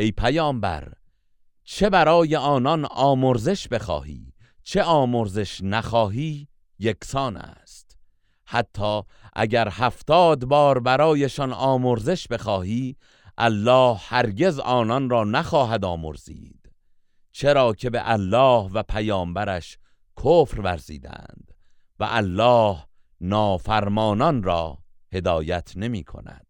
ای پیامبر چه برای آنان آمرزش بخواهی؟ چه آمرزش نخواهی؟ یکسان است. حتی اگر هفتاد بار برایشان آمرزش بخواهی الله هرگز آنان را نخواهد آمرزید. چرا که به الله و پیامبرش کفر ورزیدند و الله نافرمانان را هدایت نمی کند.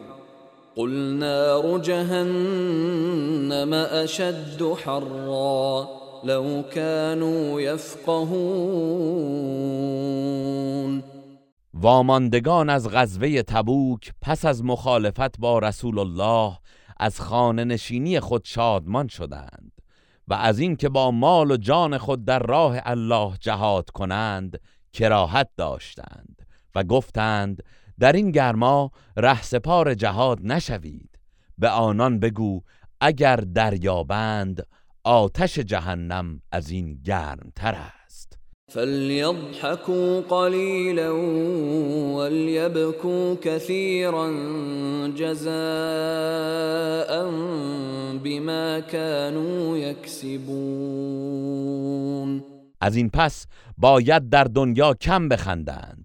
قل نار جهنم أشد حرا لو كانوا يفقهون. واماندگان از غزوه تبوک پس از مخالفت با رسول الله از خانه نشینی خود شادمان شدند و از اینکه با مال و جان خود در راه الله جهاد کنند کراهت داشتند و گفتند در این گرما رهسپار جهاد نشوید. به آنان بگو اگر دریابند آتش جهنم از این گرمتر است. فليضحكوا قليلا وليبكوا كثيرا جزاء بما كانوا يكسبون. از این پس باید در دنیا کم بخندند.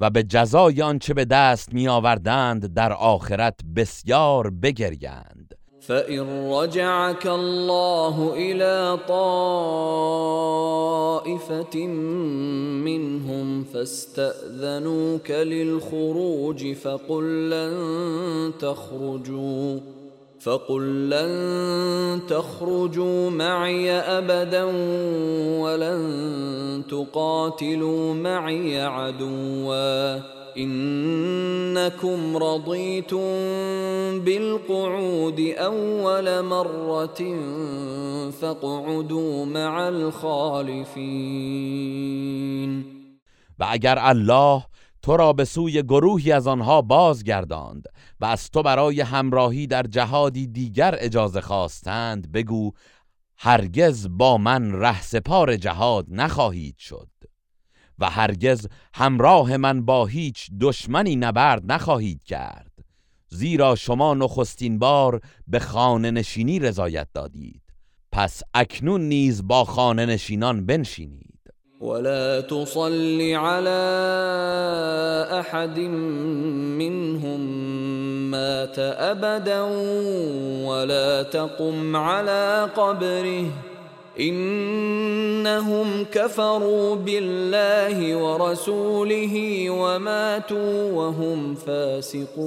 و به جزای آنچه به دست می آوردند در آخرت بسیار بگریند. فإن رجعك الله إلى طائفة منهم فاستأذنوك للخروج فقل لن تخرجوا فقل لن تخرجوا معي ابدا ولن تقاتلوا معي عدوا انكم رضيتم بالقعود اول مره فاقعدوا مع الخالفين و اگر الله تو را به سوی گروهی از آنها بازگرداند و از تو برای همراهی در جهادی دیگر اجازه خواستند بگو هرگز با من رهسپار جهاد نخواهید شد و هرگز همراه من با هیچ دشمنی نبرد نخواهید کرد. زیرا شما نخستین بار به خانه نشینی رضایت دادید. پس اکنون نیز با خانه نشینان بنشینید. ولا تصل على أحد منهم مات أبدا ولا تقم على قبره. إنهم كفروا بالله ورسوله وماتوا وهم فاسقون.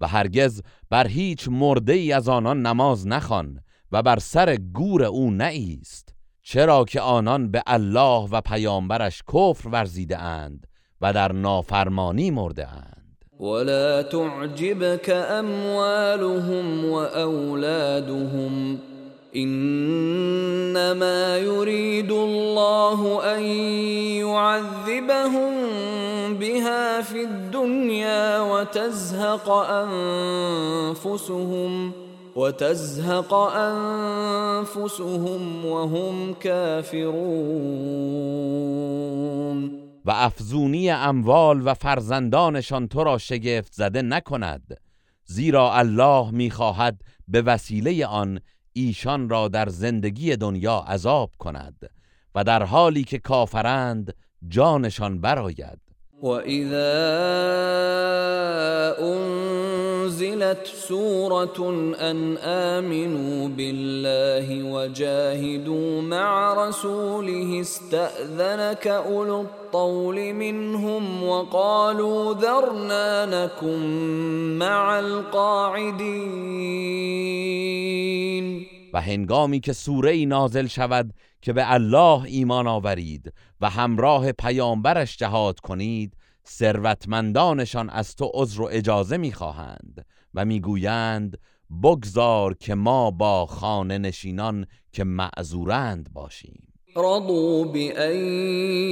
و هرگز بر هیچ مرده ای از آنان نماز نخوان و بر سر گور أو نایست چرا که آنان به الله و پیامبرش کفر ورزیده اند و در نافرمانی مرده اند. ولا تعجبك اموالهم واولادهم انما يريد الله ان يعذبهم بها في الدنيا وتزهق انفسهم وتزهق انفسهم وهم كافرون. و افزونی اموال و فرزندانشان تو را شگفت زده نکند زیرا الله می‌خواهد به وسیله آن ایشان را در زندگی دنیا عذاب کند و در حالی که کافرند جانشان براید وإذا أنزلت سورة أن آمنوا بالله وجاهدوا مع رسوله استأذنك أولو الطول منهم وقالوا ذرنا نكن مع القاعدين و هنگامی که سوره نازل شود که به الله ایمان آورید و همراه پیامبرش جهاد کنید ثروتمندانشان از تو عذر و اجازه می‌خواهند و می‌گویند بگذار که ما با خانه نشینان که معذورند باشیم. رضوا بأن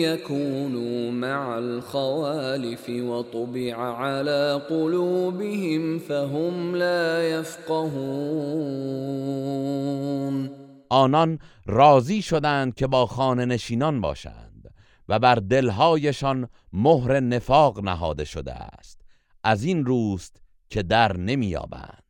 يكونوا مع الخوالف وطبع على قلوبهم فهم لا يفقهون. آنان راضی شدند که با خانه نشینان باشند و بر دلهایشان مهر نفاق نهاده شده است. از این روست که در نمییابند.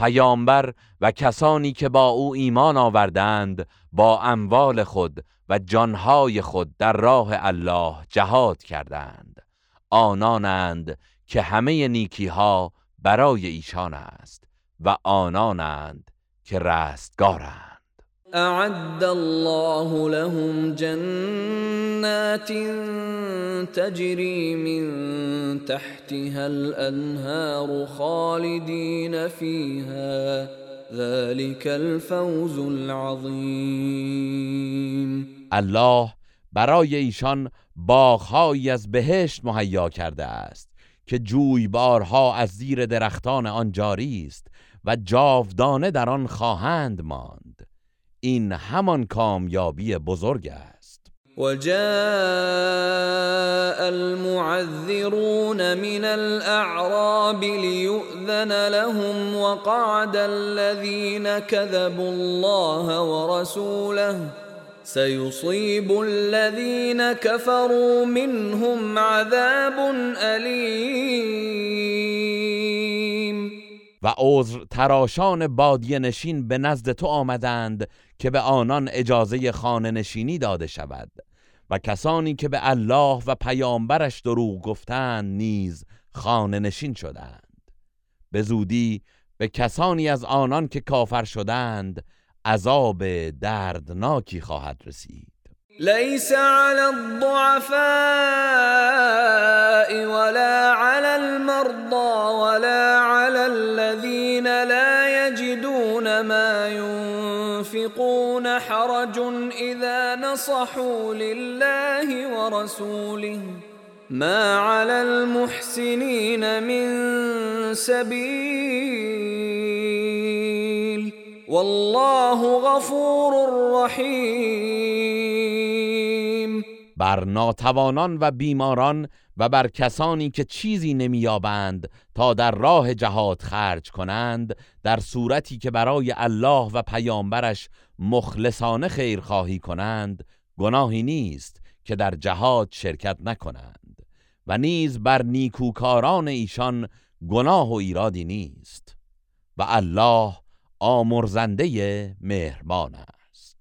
پیامبر و کسانی که با او ایمان آوردند با اموال خود و جانهای خود در راه الله جهاد کردند. آنانند که همه نیکی ها برای ایشان است و آنانند که رستگارند. اعد الله لهم جنات تجري من تحتها الانهار خالدين فيها ذلك الفوز العظیم الله برای ایشان باغهایی از بهشت مهیا کرده است که جویبارها از زیر درختان آن جاری است و جاودانه در آن خواهند ماند. این همان کامیابی بزرگ است. وجاء المعذرون من الأعراب ليؤذن لهم وقعد الذين كذبوا الله ورسوله. سيصيب الذين كفروا منهم عذاب أليم. و عذر تراشان بادیه نشین به نزد تو آمدند که به آنان اجازه خانه نشینی داده شود و کسانی که به الله و پیامبرش دروغ گفتند نیز خانه نشین شدند. به زودی به کسانی از آنان که کافر شدند عذاب دردناکی خواهد رسید. ليس على الضعفاء ولا على المرضى ولا على الذين لا يجدون ما ينفقون حرج إذا نصحوا لله ورسوله. ما على المحسنين من سبيل. والله غفور رحیم بر ناتوانان و بیماران و بر کسانی که چیزی نمییابند تا در راه جهاد خرج کنند در صورتی که برای الله و پیامبرش مخلصانه خیرخواهی کنند گناهی نیست که در جهاد شرکت نکنند. و نیز بر نیکوکاران ایشان گناه و ایرادی نیست. و الله آمرزنده مهربان است.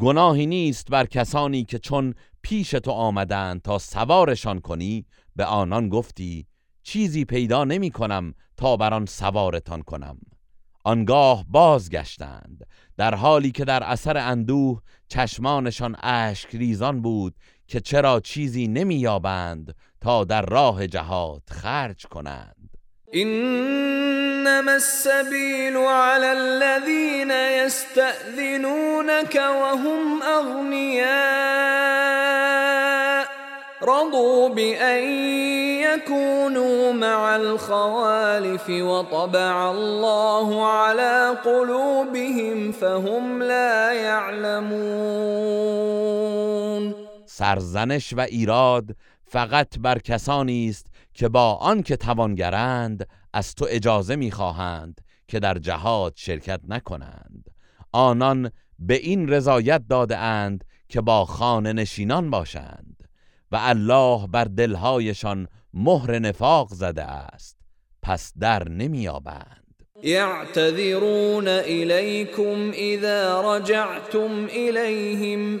گناهی نیست بر کسانی که چون پیش تو آمدند تا سوارشان کنی؟ به آنان گفتی چیزی پیدا نمی کنم تا بر آن سوارتان کنم. آنگاه بازگشتند. در حالی که در اثر اندوه چشمانشان اشک ریزان بود که چرا چیزی نمییابند تا در راه جهاد خرج کنند. إنما السبيل على الذين يستأذنونك وهم أغنياء. رضوا بأن يكونوا مع الخوالف وطبع الله على قلوبهم فهم لا يعلمون. سرزنش و ایراد فقط بر کسانی است که با آنکه توانگرند از تو اجازه می‌خواهند که در جهاد شرکت نکنند. آنان به این رضایت داده اند که با خانه نشینان باشند و الله بر دلهایشان مهر نفاق زده است. پس در نمیابند يعتذرون إليكم إذا رجعتم إليهم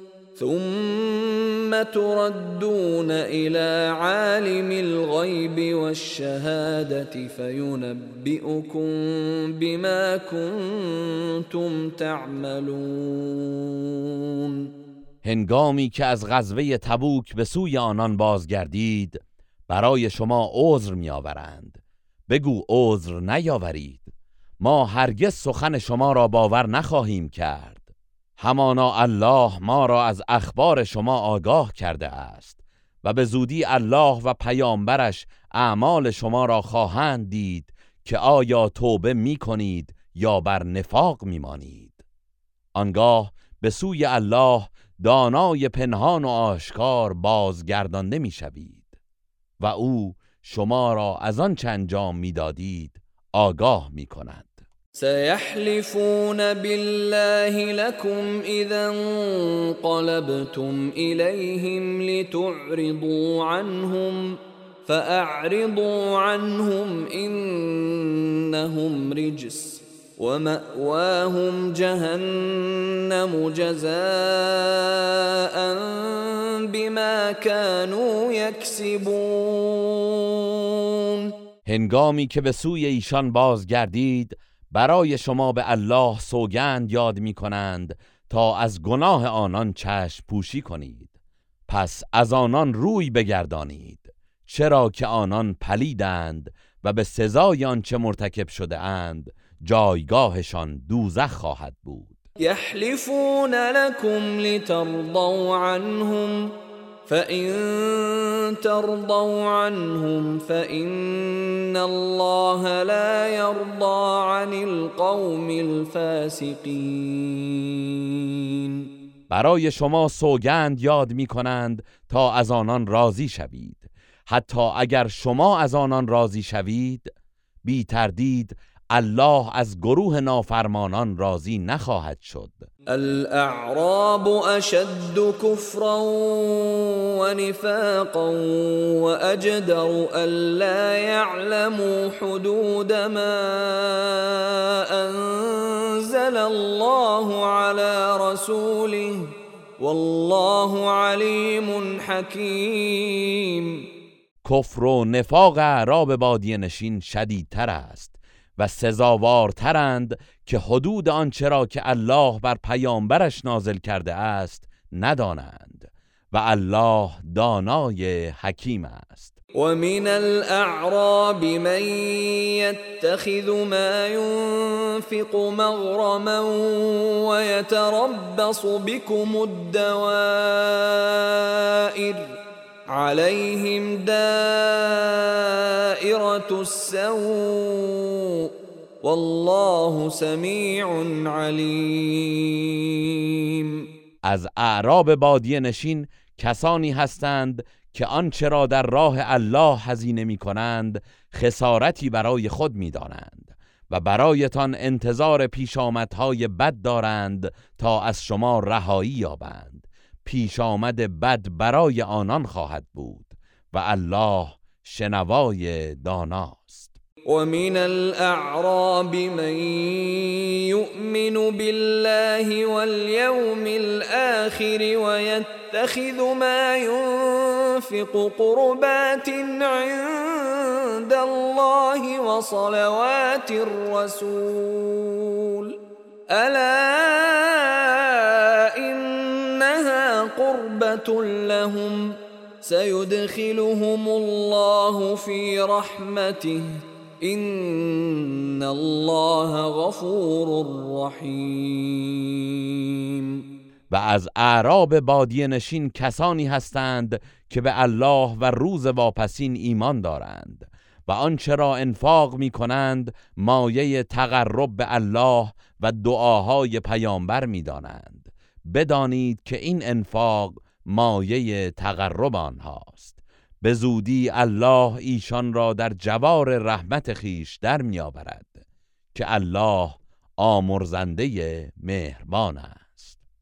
ثم تردون الى عالم الغيب والشهاده فينبئكم بما كنتم تعملون هنگامی که از غزوه تبوک به سوی آنان بازگردید برای شما عذر میآورند. بگو عذر نیاورید. ما هرگز سخن شما را باور نخواهیم کرد. همانا الله ما را از اخبار شما آگاه کرده است و به زودی الله و پیامبرش اعمال شما را خواهند دید که آیا توبه می کنید یا بر نفاق می مانید. آنگاه به سوی الله دانای پنهان و آشکار بازگردانده می شوید و او شما را از آن چه انجام می دادید آگاه می کند. سيحلفون بالله لكم إذا انقلبتم إليهم لتعرضوا عنهم فأعرضوا عنهم إنهم رجس ومأواهم جهنم جزاء بما كانوا يكسبون. هنگامی که به سوی ایشان بازگردید برای شما به الله سوگند یاد می کنند تا از گناه آنان چشم پوشی کنید. پس از آنان روی بگردانید. چرا که آنان پلیدند و به سزای آنچه مرتکب شده اند جایگاهشان دوزخ خواهد بود. یحلفون لكم لترضوا عنهم. فإن ترضوا عنهم فإن الله لا يرضى عن القوم الفاسقين برای شما سوگند یاد می کنند تا از آنان راضی شوید. حتی اگر شما از آنان راضی شوید بی تردید الله از گروه نافرمانان راضی نخواهد شد. الاعراب اشد کفرا و نفاقا و اجدر الا يعلموا حدود ما انزل الله على رسوله. والله علیم حکیم کفر و نفاق اعراب بادی نشین شدیدتر است. و سزاوارترند که حدود آنچه را که الله بر پیامبرش نازل کرده است ندانند و الله دانای حکیم است. و من الاعراب من يتخذ ما ينفق مغرما ويتربص بكم الدوائر. عليهم دائرة السوء والله سمیع علیم از اعراب بادیه نشین کسانی هستند که آنچه را در راه الله هزینه می کنند خسارتی برای خود می دانند و برایتان انتظار پیشامدهای بد دارند تا از شما رهایی یابند. پیش آمد بد برای آنان خواهد بود و الله شنوای داناست. ومن الأعراب من يؤمن بالله واليوم الآخر يتخذ ما ينفق قربات عند الله وصلوات الرسول. ألا لهم سيدخلهم الله في رحمته این الله غفور رحیم و از اعراب بادی نشین کسانی هستند که به الله و روز واپسین ایمان دارند و آنچه را انفاق می کنند مایه تقرب به الله و دعاهای پیامبر می دانند بدانید که این انفاق مایه تقرب آنهاست. به زودی الله ایشان را در جوار رحمت خیش در میآورد که الله آمرزنده مهربان است.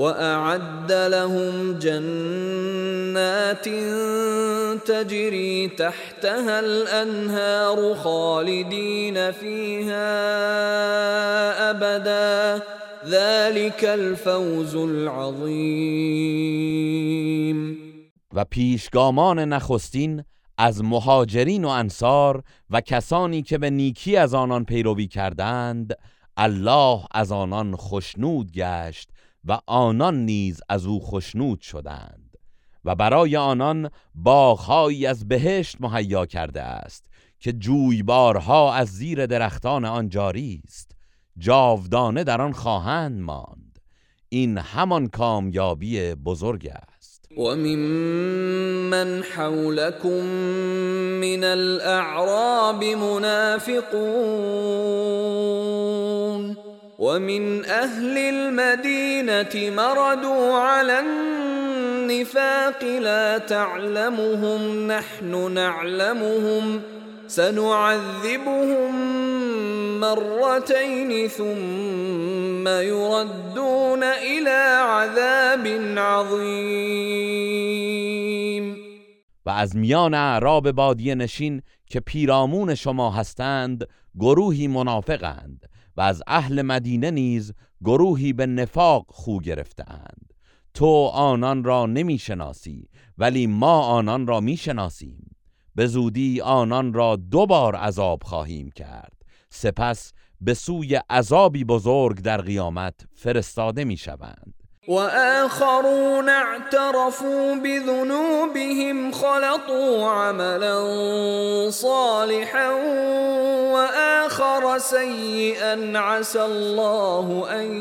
وأعد لهم جنات تجري تحتها الأنهار خالدين فيها أبدا. ذلك الفوز العظيم. و پیشگامان نخستین از مهاجرین و انصار و کسانی که به نیکی از آنان پیروی کردند الله از آنان خشنود گشت و آنان نیز از او خشنود شدند و برای آنان باغهایی از بهشت مهیا کرده است که جویبارها از زیر درختان آن جاری است جاودانه در آن خواهند ماند. این همان کامیابی بزرگ است. وممن حولكم من الأعراب منافقون. ومن أهل المدينة مردوا على النفاق لا تعلمهم نحن نعلمهم. سنعذبهم مرتين ثم يردون إلى عذاب عظیم و از میان اعراب بادی نشین که پیرامون شما هستند گروهی منافقند. و از اهل مدینه نیز گروهی به نفاق خو گرفتهاند. تو آنان را نمی‌شناسی ولی ما آنان را می‌شناسیم. به زودی آنان را دوبار عذاب خواهیم کرد. سپس به سوی عذابی بزرگ در قیامت فرستاده می و آخرون اعترفوا بذنوبهم خلطوا عملا صالحا آخر سیئا عسى الله ان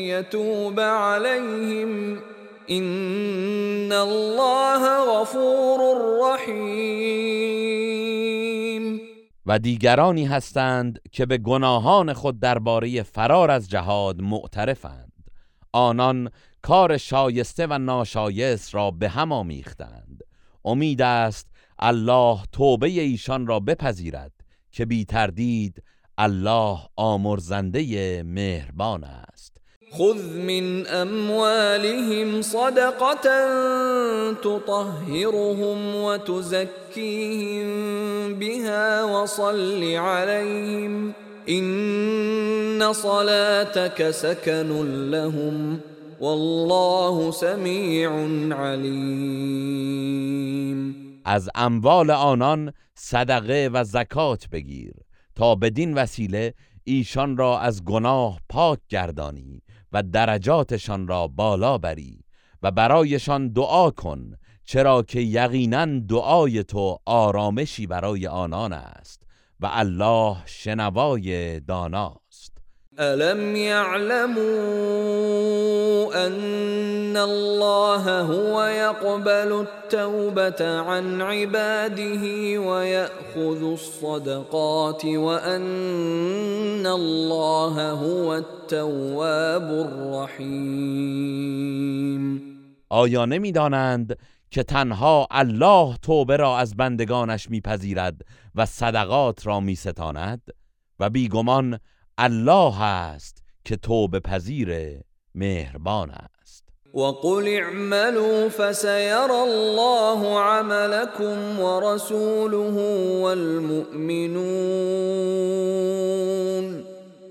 يتوب عليهم این الله غفور رحیم و دیگرانی هستند که به گناهان خود درباره فرار از جهاد معترفند. آنان کار شایسته و ناشایست را به هم آمیختند. امید است الله توبه ایشان را بپذیرد که بی تردید الله آمرزنده مهربان است. خذ من اموالهم صدقه تطهرهم وتزكيهم بها وصل عليهم ان صلاتك سكن لهم والله سميع عليم. از اموال آنان صدقه و زکات بگیر تا بدین وسیله ایشان را از گناه پاک گردانی و درجاتشان را بالا بری و برایشان دعا کن چرا که یقینا دعای تو آرامشی برای آنان است. و الله شنوای داناست. الم يعلموا ان الله هو يقبل التوبه عن عباده ويأخذ الصدقات وان الله هو التواب الرحیم آیا نمی‌دانند که تنها الله توبه را از بندگانش میپذیرد و صدقات را میستاند و بیگمان الله است که توبه پذیر مهربان است. وقل اعملوا فسيرى الله عملكم ورسوله والمؤمنون.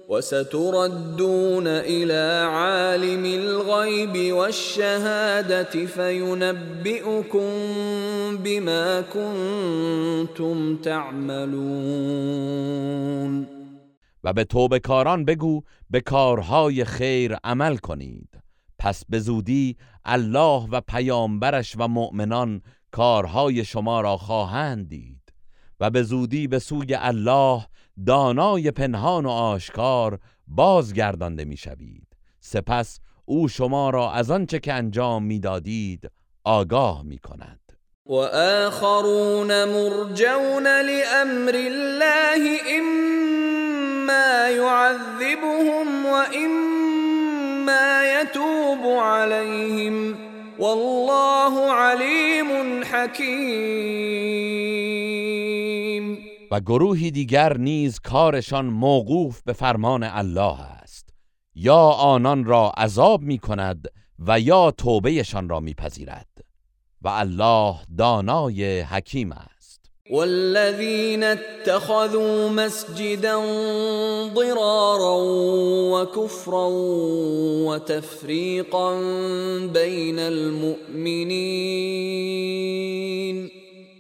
وستردون الى عالم الغيب والشهاده فينبئكم بما كنتم تعملون. و به توبه کاران بگو به کارهای خیر عمل کنید. پس به زودی الله و پیامبرش و مؤمنان کارهای شما را خواهند دید و به زودی به سوی الله دانای پنهان و آشکار بازگردانده می‌شوید. سپس او شما را از آنچه که انجام می‌دادید آگاه می کند و آخرون مرجون لأمر الله اما يعذبهم و اما يتوب عليهم والله علیم حکیم و گروهی دیگر نیز کارشان موقوف به فرمان الله است. یا آنان را عذاب می کند و یا توبهشان را میپذیرد. و الله دانای حکیم است. والذین اتخذوا مسجدا ضرارا وكفرا وتفريقا بين المؤمنين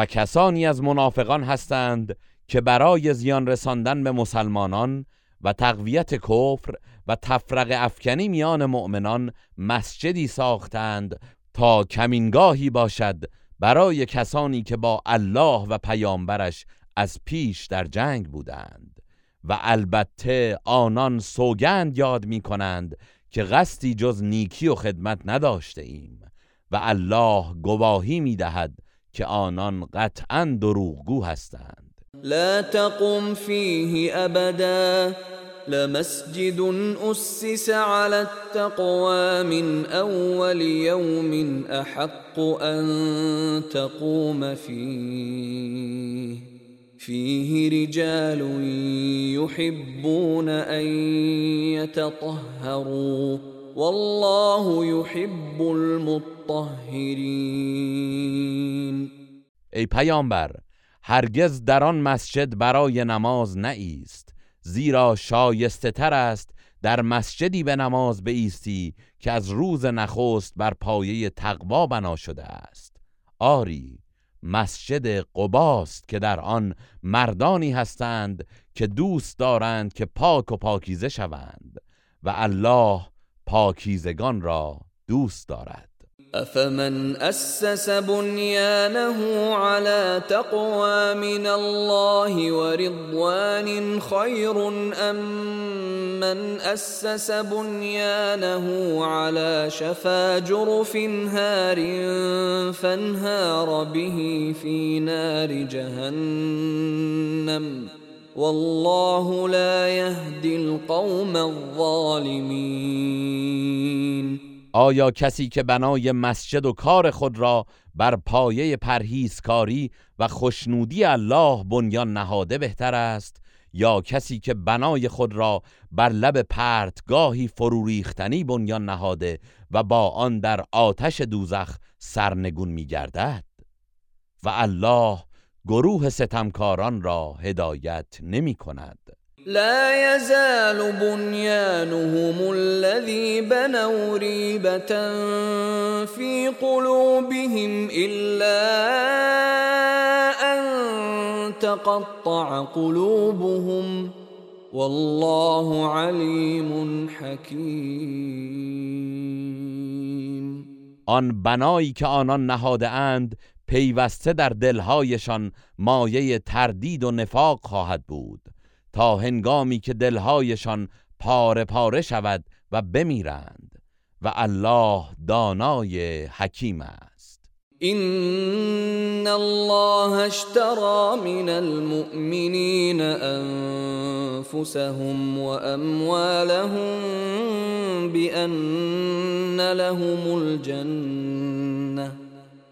و کسانی از منافقان هستند که برای زیان رساندن به مسلمانان و تقویت کفر و تفرق افکنی میان مؤمنان مسجدی ساختند تا کمینگاهی باشد برای کسانی که با الله و پیامبرش از پیش در جنگ بودند. و البته آنان سوگند یاد می کنند که قصدی جز نیکی و خدمت نداشته ایم و الله گواهی می دهد که آنان قطعا دروغگو هستند. لا تقم فيه ابدا لمسجد أسس على التقوى من أول يوم أحق أن تقوم فيه. فيه رجال يحبون أن يتطهروا والله يحب المطهرين. ای پیامبر هرگز در آن مسجد برای نماز نایست زیرا شایسته تر است در مسجدی به نماز بایستی که از روز نخست بر پایه تقوا بنا شده است. آری مسجد قباست که در آن مردانی هستند که دوست دارند که پاک و پاکیزه شوند و الله پاکیزگان را دوست دارد. أفمن أسس بنيانه على تقوى من الله ورضوان خير أم من أسس بنيانه على شفا جرف هار فانهار به في نار جهنم؟ والله لا يهدي القوم الظالمين. آیا کسی که بنای مسجد و کار خود را بر پایه پرهیزکاری و خوشنودی الله بنیان نهاده بهتر است یا کسی که بنای خود را بر لب پرتگاهی فروریختنی بنیان نهاده و با آن در آتش دوزخ سرنگون میگردد؟ و الله گروه ستمکاران را هدایت نمی کند. لا يزال بنيانهم الذي بنوا ريبة في قلوبهم إلا أن تقطع قلوبهم والله عليم حكيم آن بنایی که آنان نهاده اند پیوسته در دلهایشان مایه تردید و نفاق خواهد بود تا هنگامی که دلهایشان پاره پاره شود و بمیرند و الله دانای حکیم است. ان الله اشترى من المؤمنین انفسهم واموالهم بان لهم الجنه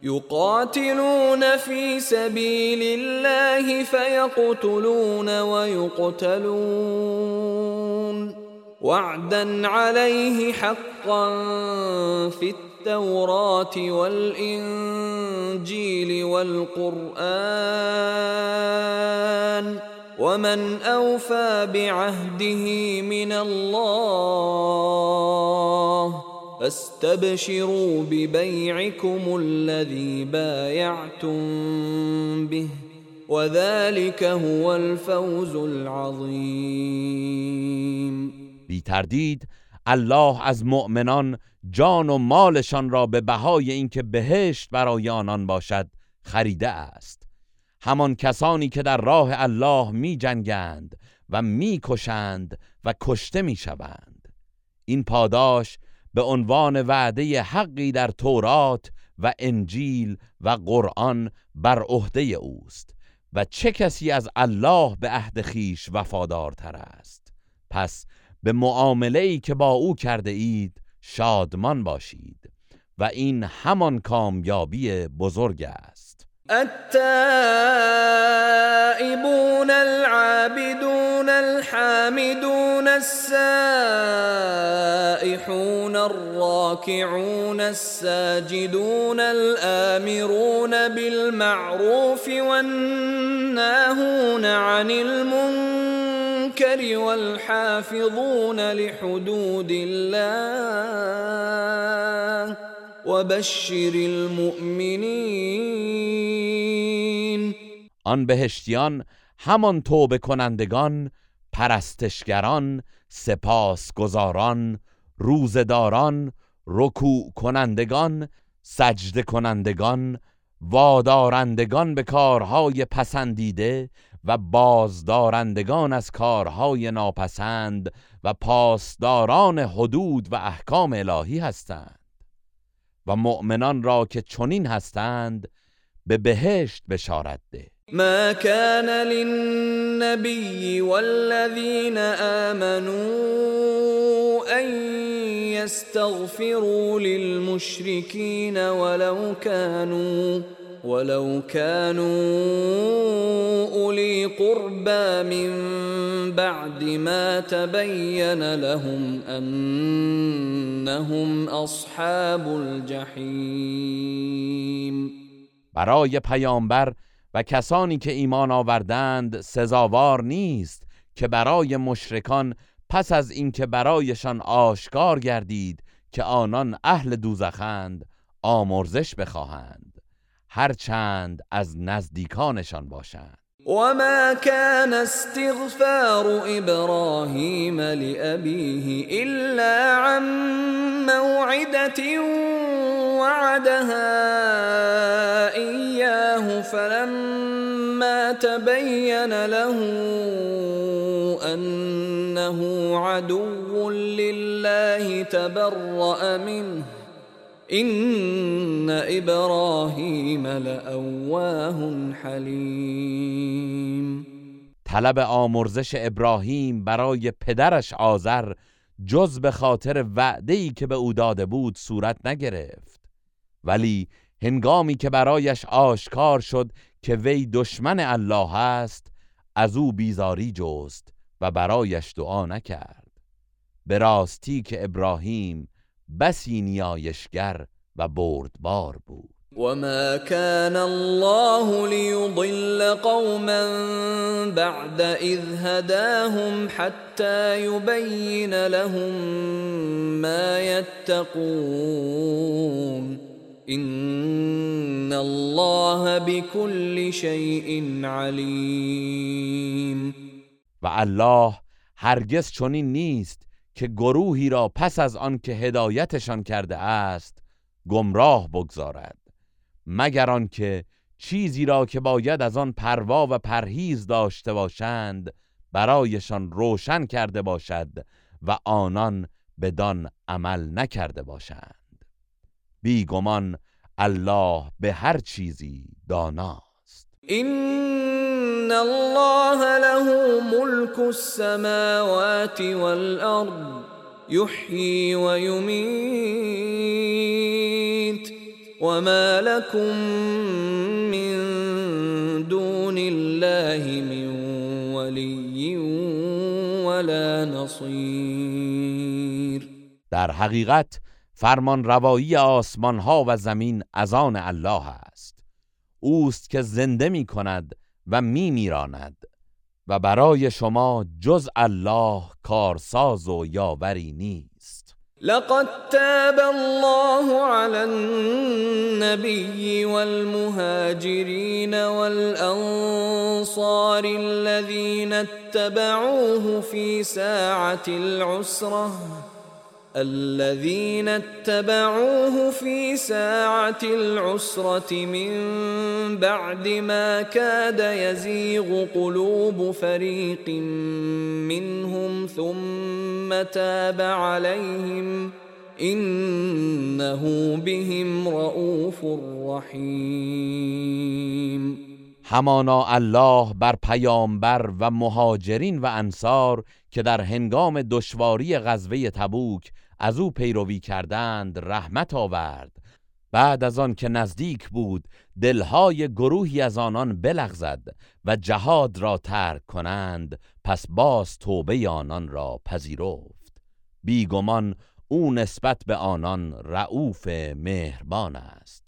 يقاتلون في سبيل الله فيقتلون ويقتلون. وعدا عليه حقا في التوراة والإنجيل والقرآن. ومن أوفى بعهده من الله فاستبشروا ببيعكم الذي بايعتم به وذلك هو الفوز العظیم بی تردید الله از مؤمنان جان و مالشان را به بهای اینکه بهشت برای آنان باشد خریده است. همان کسانی که در راه الله می جنگند و می کشند و کشته می شوند این پاداش به عنوان وعده حقی در تورات و انجیل و قرآن بر عهده اوست و چه کسی از الله به عهد خیش وفادارتر است. پس به معامله ای که با او کرده اید شادمان باشید و این همان کامیابی بزرگ است. التائبون العابدون الحامدون السائحون الراكعون الساجدون الآمرون بالمعروف والناهون عن المنكر والحافظون لحدود الله وبشر المؤمنين آن بهشتیان همان توبه کنندگان پرستشگران سپاسگزاران روزداران رکوع کنندگان سجده کنندگان وادارندگان به کارهای پسندیده و بازدارندگان از کارهای ناپسند و پاسداران حدود و احکام الهی هستند. و مؤمنان را که چنین هستند به بهشت بشارت ده. ما كان للنبي والذين آمنوا أن يستغفروا للمشركين ولو كانوا ولو كانوا أولي قربى من بعد ما تبين لهم أنهم أصحاب الجحيم برای پیامبر و کسانی که ایمان آوردند سزاوار نیست که برای مشرکان پس از اینکه برایشان آشکار گردید که آنان اهل دوزخند آمرزش بخواهند. هرچند از نزدیکانشان باشند. وما كان استغفار إبراهيم لأبيه إلا عن موعدة وعدها إياه فلما تبين له أنه عدو لله تبرأ منه. این ابراهیم لأواه حلیم طلب آمرزش ابراهیم برای پدرش آذر جز به خاطر وعده که به او داده بود صورت نگرفت. ولی هنگامی که برایش آشکار شد که وی دشمن الله است از او بیزاری جست و برایش دعا نکرد. به راستی که ابراهیم بسی نیایشگر و بردبار بود. وما كان الله ليضل قوما بعد إذ هداهم حتى يبين لهم ما يتقون إن الله بكل شيء عليم. و الله هرگز چنین نیست که گروهی را پس از آن که هدایتشان کرده است گمراه بگذارد. مگر آنکه چیزی را که باید از آن پروا و پرهیز داشته باشند برایشان روشن کرده باشد و آنان بدان عمل نکرده باشند. بیگمان الله به هر چیزی داناست این الله له ملک السماوات والارض. يحيي ويميت. وما لكم من دون الله من ولي ولا نصير. در حقیقت فرمان روایی آسمان ها و زمین از آن الله است. اوست که زنده می کند و می میراند و برای شما جز الله کارساز و یاوری نیست. لقد تاب الله على النبي والمهاجرين والأنصار الذين اتبعوه في ساعة العسرة. الذين اتبعوه في ساعة العسرة من بعد ما كاد يزيغ قلوب فريق منهم ثم تاب عليهم إنه بهم رؤوف رحيم. همانا الله بر پیامبر و مهاجرین و انصار که در هنگام دشواری غزوه تبوک از او پیروی کردند رحمت آورد. بعد از آن که نزدیک بود دلهای گروهی از آنان بلغزد و جهاد را ترک کنند پس باز توبه آنان را پذیرفت. بیگمان او نسبت به آنان رعوف مهربان است.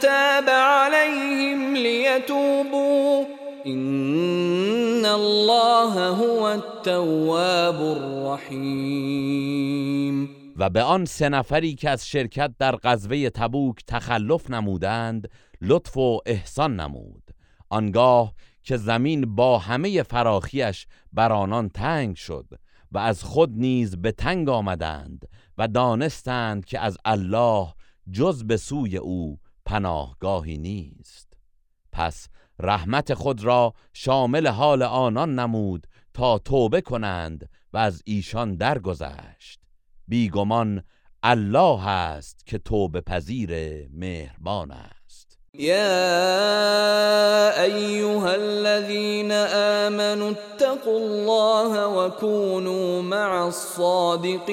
تاب عليهم ليتوبوا. إن الله هو التواب الرحيم. و به آن سه نفری که از شرکت در غزوه تبوک تخلف نمودند لطف و احسان نمود. آنگاه که زمین با همه فراخیش بر آنان تنگ شد و از خود نیز به تنگ آمدند و دانستند که از الله جز به سوی او پناهگاهی نیست. پس رحمت خود را شامل حال آنان نمود تا توبه کنند و از ایشان درگذشت. بیگمان الله است که توبه پذیر مهربان است. يا ايها الذين امنوا اتقوا الله وكونوا مع الصادقين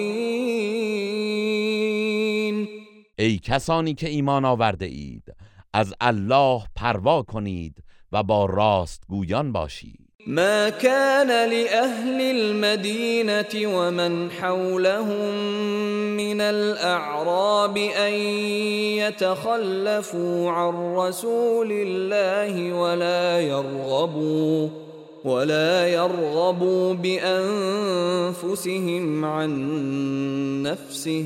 ای کسانی که ایمان آورده اید از الله پروا کنید و با راست گویان باشید. ما كان لأهل المدينة ومن حولهم من الأعراب أن يتخلفوا عن رسول الله ولا يرغبوا ولا يرغبوا بأنفسهم عن نفسه.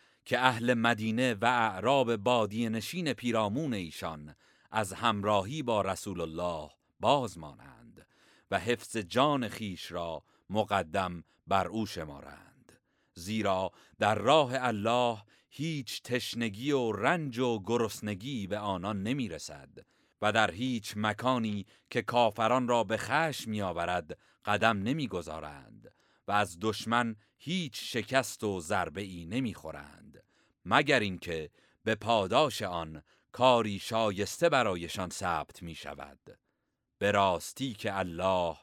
که اهل مدینه و اعراب بادی نشین پیرامون ایشان از همراهی با رسول الله باز مانند و حفظ جان خیش را مقدم بر او شمارند. زیرا در راه الله هیچ تشنگی و رنج و گرسنگی به آنان نمی رسد و در هیچ مکانی که کافران را به خشم میآورد قدم نمی‌گذارند و از دشمن هیچ شکست و ضربه ای نمی‌خورند. مگر اینکه به پاداش آن کاری شایسته برایشان ثبت می شود به راستی که الله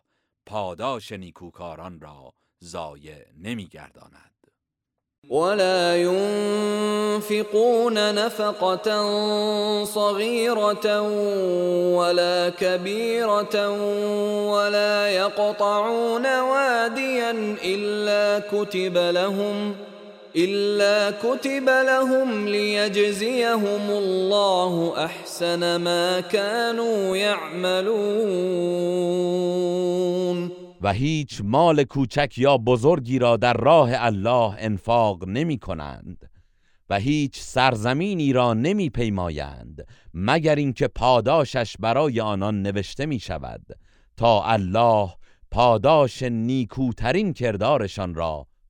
پاداش نیکوکاران را ضایع نمیگرداند. ولا ينفقون نفقة صغيرة ولا كبيرة ولا يقطعون واديا إلا كتب لهم إلا كتب لهم ليجزيهم الله أحسن ما كانوا يعملون. و هیچ مال کوچک یا بزرگی را در راه الله انفاق نمی کنند و هیچ سرزمینی را نمی پیمایند مگر اینکه پاداشش برای آنان نوشته می شود تا الله پاداش نیکوترین کردارشان را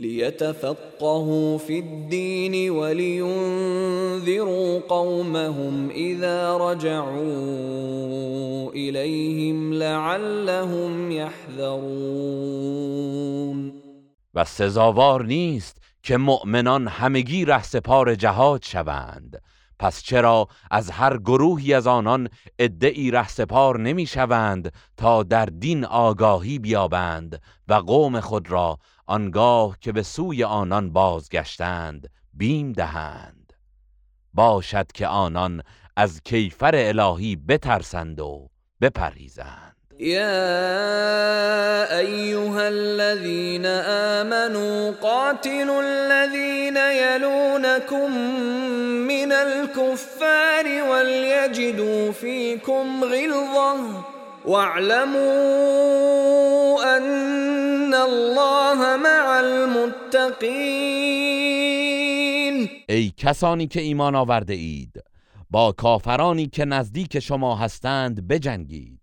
ليتفقهوا في الدين ولينذروا قومهم إذا رجعوا إليهم لعلهم يحذرون و سزاوار نیست که مؤمنان همگی رهسپار جهاد شوند. پس چرا از هر گروهی از آنان ادعی رهسپار نمی شوند تا در دین آگاهی بیابند و قوم خود را آنگاه که به سوی آنان بازگشتند بیم دهند. باشد که آنان از کیفر الهی بترسند و بپریزند يا ايها الذين امنوا قاتلوا الذين يلونكم من الكفار وليجدوا فيكم غلظه واعلموا ان الله مع المتقين. ای کسانی که ایمان آورده اید با کافرانی که نزدیک شما هستند بجنگید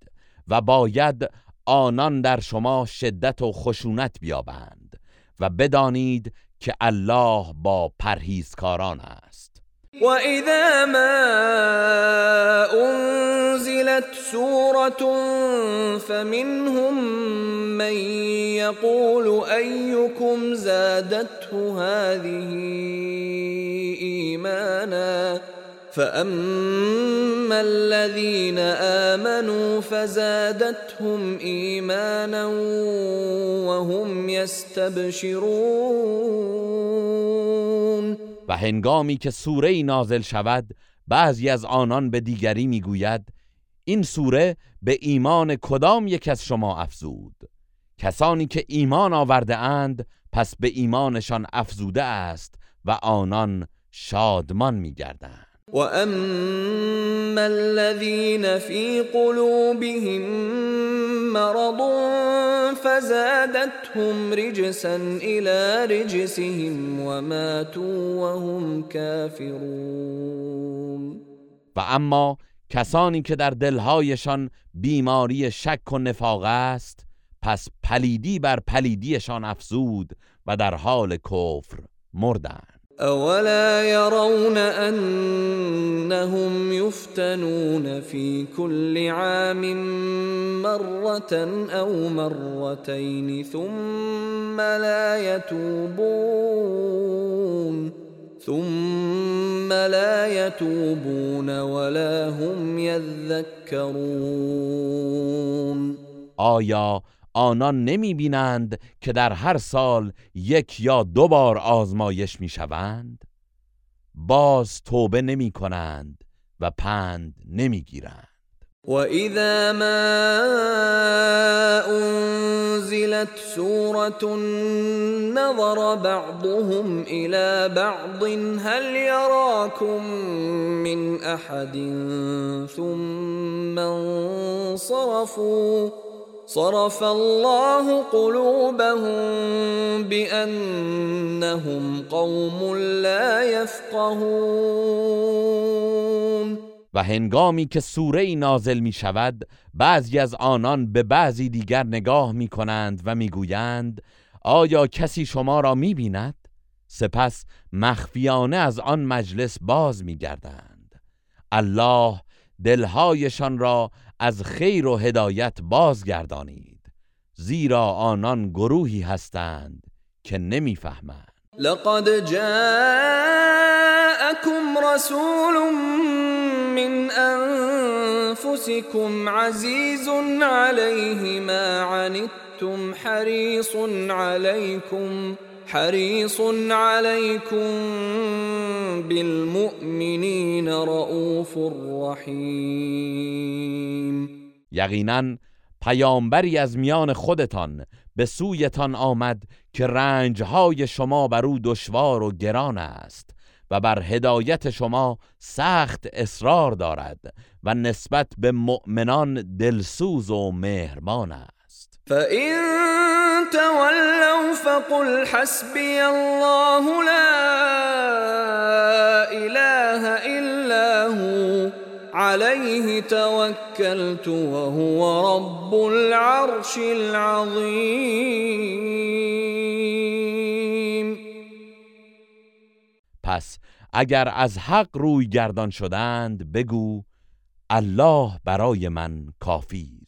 و باید آنان در شما شدت و خشونت بیابند و بدانید که الله با پرهیزکاران است. وإذا ما أنزلت سورة فمنهم من يقول أيكم زادته هذه إيمانا فاما الذين امنوا فزادتهم ایمانا وهم يستبشرون و هنگامی که سوره نازل شود بعضی از آنان به دیگری می‌گوید این سوره به ایمان کدام یک از شما افزود؟ کسانی که ایمان آورده اند پس به ایمانشان افزوده است و آنان شادمان میگردند. واما الذين في قلوبهم مرض فزادتهم رجسا الى رجسهم وماتوا وهم كافرون و اما کسانی که در دلهایشان بیماری شک و نفاق است پس پلیدی بر پلیدیشان افزود و در حال کفر مردند. اولا يرون انهم يفتنون في كل عام مره أو مرتين ثم لا يتوبون ثم لا يتوبون ولا هم يذكرون آیا آنان نمی بینند که در هر سال یک یا دو بار آزمایش می شوند باز توبه نمی کنند و پند نمی گیرند اذا ما انزلت سورة نظر بعضهم الى بعض هل يراكم من احد ثم انصرفوا صرف الله قلوبهم بأنهم قوم لا يفقهون و هنگامی که سوره نازل می شود بعضی از آنان به بعضی دیگر نگاه می کنند و می گویند آیا کسی شما را می بیند؟ سپس مخفیانه از آن مجلس باز می گردند الله دلهایشان را از خیر و هدایت بازگردانید زیرا آنان گروهی هستند که نمی‌فهمند. لقد جاءكم رسول من انفسكم عزيز عليه ما عنتم حريص عليكم حريص عليكم بالمؤمنين رؤوف رحیم یقینا پیامبری از میان خودتان به سویتان آمد که رنجهای شما بر او دشوار و گران است و بر هدایت شما سخت اصرار دارد و نسبت به مؤمنان دلسوز و مهربان است فَإِن تَوَلَّوْا فَقُلْ حَسْبِيَ اللَّهُ لَا إِلَٰهَ إِلَّا هُوَ عَلَيْهِ تَوَكَّلْتُ وَهُوَ رَبُّ الْعَرْشِ الْعَظِيمِ. پس اگر از حق روی گردان شدند بگو الله برای من کافی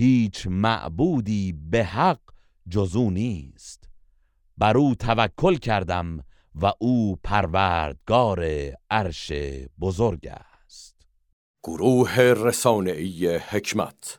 هیچ معبودی به حق جزو نیست. بر او توکل کردم و او پروردگار عرش بزرگ است. گروه رسانه‌ای حکمت